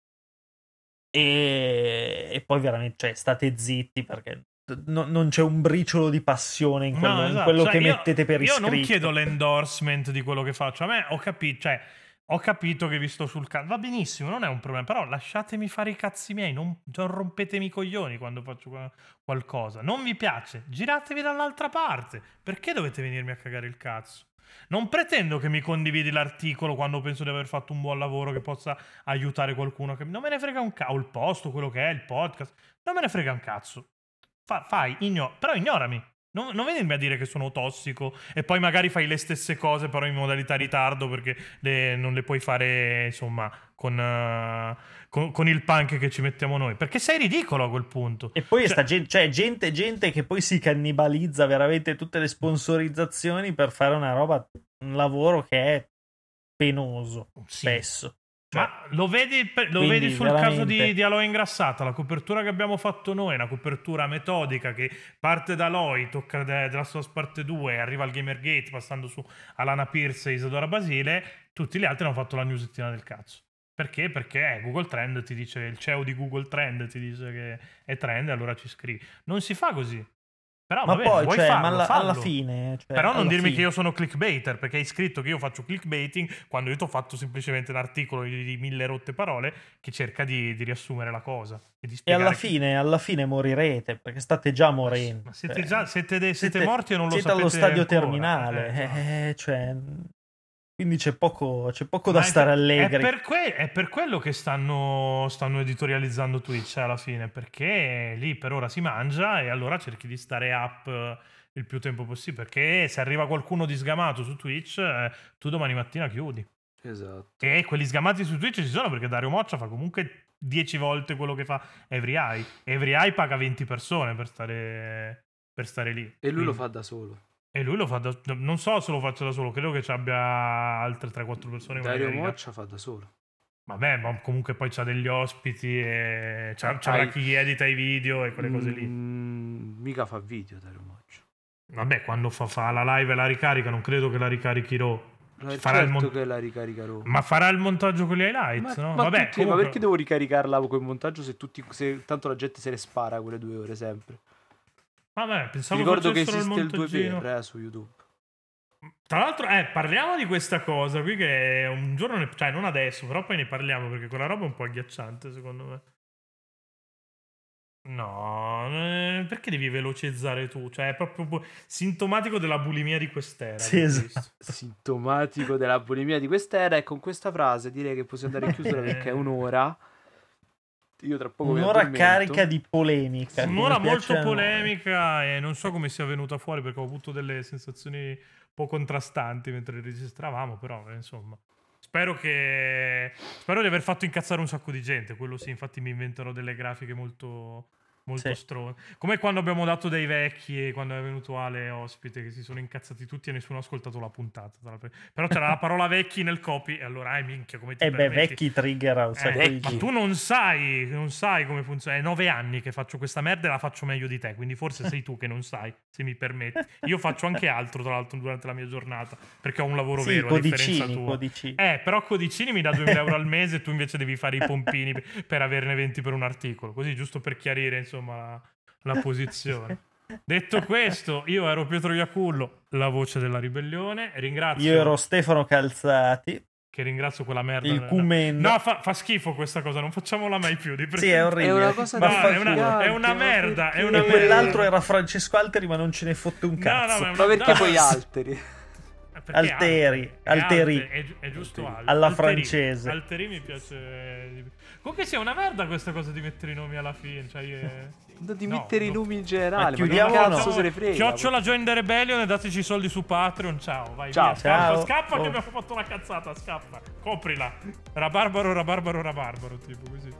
E, e poi veramente, cioè, state zitti perché No, non c'è un briciolo di passione in quello, no, esatto. in quello cioè, che io, mettete per iscritto. Io non chiedo l'endorsement di quello che faccio. A me ho capito, cioè, ho capito che vi sto sul cazzo. Va benissimo, non è un problema. Però lasciatemi fare i cazzi miei. Non, non rompetemi i coglioni quando faccio qualcosa. Non mi piace. Giratevi dall'altra parte. Perché dovete venirmi a cagare il cazzo? Non pretendo che mi condividi l'articolo quando penso di aver fatto un buon lavoro che possa aiutare qualcuno. Che... Non me ne frega un cazzo. O il posto, quello che è, il podcast. Non me ne frega un cazzo. Fa, fai, igno... però ignorami. Non, non venirmi a dire che sono tossico e poi magari fai le stesse cose però in modalità ritardo perché le- non le puoi fare insomma con, eh, con- con il punk che ci mettiamo noi. Perché sei ridicolo a quel punto. E poi Cioè- sta gente, cioè gente, gente che poi si cannibalizza veramente tutte le sponsorizzazioni per fare una roba, un lavoro che è penoso Sì. spesso. Ma lo vedi, lo vedi sul caso di, veramente- di Aloe Ingrassata, la copertura che abbiamo fatto noi è una copertura metodica che parte da Aloy, tocca de- della sua parte 2, arriva al Gamergate passando su Alana Pierce e Isadora Basile, tutti gli altri hanno fatto la newsettina del cazzo. Perché? Perché Google Trend ti dice, il CEO di Google Trend ti dice che è trend e allora ci scrivi. Non si fa così. Però Ma va bene, poi, cioè, farlo, ma alla, alla fine... cioè, Però non dirmi fine- che io sono clickbaiter, perché hai scritto che io faccio clickbaiting quando io ti ho fatto semplicemente un articolo di, di mille rotte parole che cerca di, di riassumere la cosa. E, E alla che- fine, alla fine morirete, perché state già morendo. Ma siete, Cioè, già, siete, de- siete morti e non lo siete sapete allo stadio ancora. terminale. Eh, esatto. eh, cioè, quindi c'è poco, c'è poco da è stare per- allegri. È per, que- è per quello che stanno, stanno editorializzando Twitch eh, alla fine, perché lì per ora si mangia e allora cerchi di stare up eh, il più tempo possibile, perché se arriva qualcuno di sgamato su Twitch, eh, tu domani mattina chiudi. Esatto. E quelli sgamati su Twitch ci sono perché Dario Moccia fa comunque 10 volte quello che fa Every Eye. Every Eye paga 20 persone per stare, per stare lì. E lui lo Quindi- fa da solo. E lui lo fa da... Non so se lo faccia da solo, credo che ci abbia altre 3-4 persone. Dario. Moccia fa da solo. Vabbè, ma comunque poi c'ha degli ospiti e c'ha, c'ha Hai- chi edita i video e quelle cose lì. Mm, mica fa video Dario Moccia. Vabbè, quando fa, fa la live e la ricarica, non credo che la ricarichi. Ma Farà il certo mon- che la ricaricherò. Ma farà il montaggio con gli highlights, Ma, no? ma Vabbè, tutti- ma comunque- perché devo ricaricarla con il montaggio se, tutti, se tanto la gente se ne spara quelle due ore sempre? Vabbè, pensavo ricordo che esiste il montaggino. 2 per eh, su YouTube. Tra l'altro, eh, parliamo di questa cosa qui che un giorno, ne- cioè non adesso, però poi ne parliamo perché quella roba è un po' agghiacciante secondo me. No, eh, perché devi velocizzare tu? Cioè è proprio bu- sintomatico della bulimia di quest'era. Sì, esatto. Sintomatico della bulimia di quest'era e con questa frase direi che possiamo andare in chiusura perché è un'ora. Io tra poco Un'ora carica di polemica. Un'ora molto polemica e non so come sia venuta fuori perché ho avuto delle sensazioni un po' contrastanti mentre registravamo, però eh, insomma. Spero che spero di aver fatto incazzare un sacco di gente, quello sì, infatti mi inventerò delle grafiche molto molto Sì. stronze. Come quando abbiamo dato dei vecchi e quando è venuto Ale ospite che si sono incazzati tutti e nessuno ha ascoltato la puntata. Però c'era la parola vecchi nel copy e allora, eh minchia, come ti E beh, vecchi trigger un Eh, di ma tu non sai, non sai come funziona. È nove anni che faccio questa merda e la faccio meglio di te. Quindi forse sei tu che non sai, se mi permetti. Io faccio anche altro, tra l'altro, durante la mia giornata. Perché ho un lavoro Sì, vero, a differenza codicini, tua. codicini. Eh, però Codicini mi dà 2000 euro al mese e tu invece devi fare i pompini per- per averne 20 per un articolo. Così, giusto per chiarire, insomma, la, la posizione. Detto questo, io ero Pietro Iacullo, la voce della ribellione. Ringrazio, Io ero Stefano Calzati, che ringrazio quella merda. il Cumendo. No, fa, fa schifo questa cosa, non facciamola mai più. Di Sì, è orribile. È una cosa No, Ma è una, è una merda, è una E merda. quell'altro era Francesco Alteri, ma non ce ne fotte un No, cazzo. no, ma- Ma perché no, poi alteri? Eh, perché Alteri, è Alteri. Alte, È, gi- è giusto Alteri. Alla Alteri. francese. Alteri mi piace. Comunque sia una merda questa cosa di mettere i nomi alla fine. Cioè, io... di mettere no. i nomi in generale. Ma chiudiamo, ma cazzo no. se ne frega. Chiocciola Join the Rebellion e dateci i soldi su Patreon. Ciao, vai ciao, via. Ciao. Scappa, scappa oh. che abbiamo fatto una cazzata. Scappa. Coprila. Rabarbaro, rabarbaro, rabarbaro. Tipo così.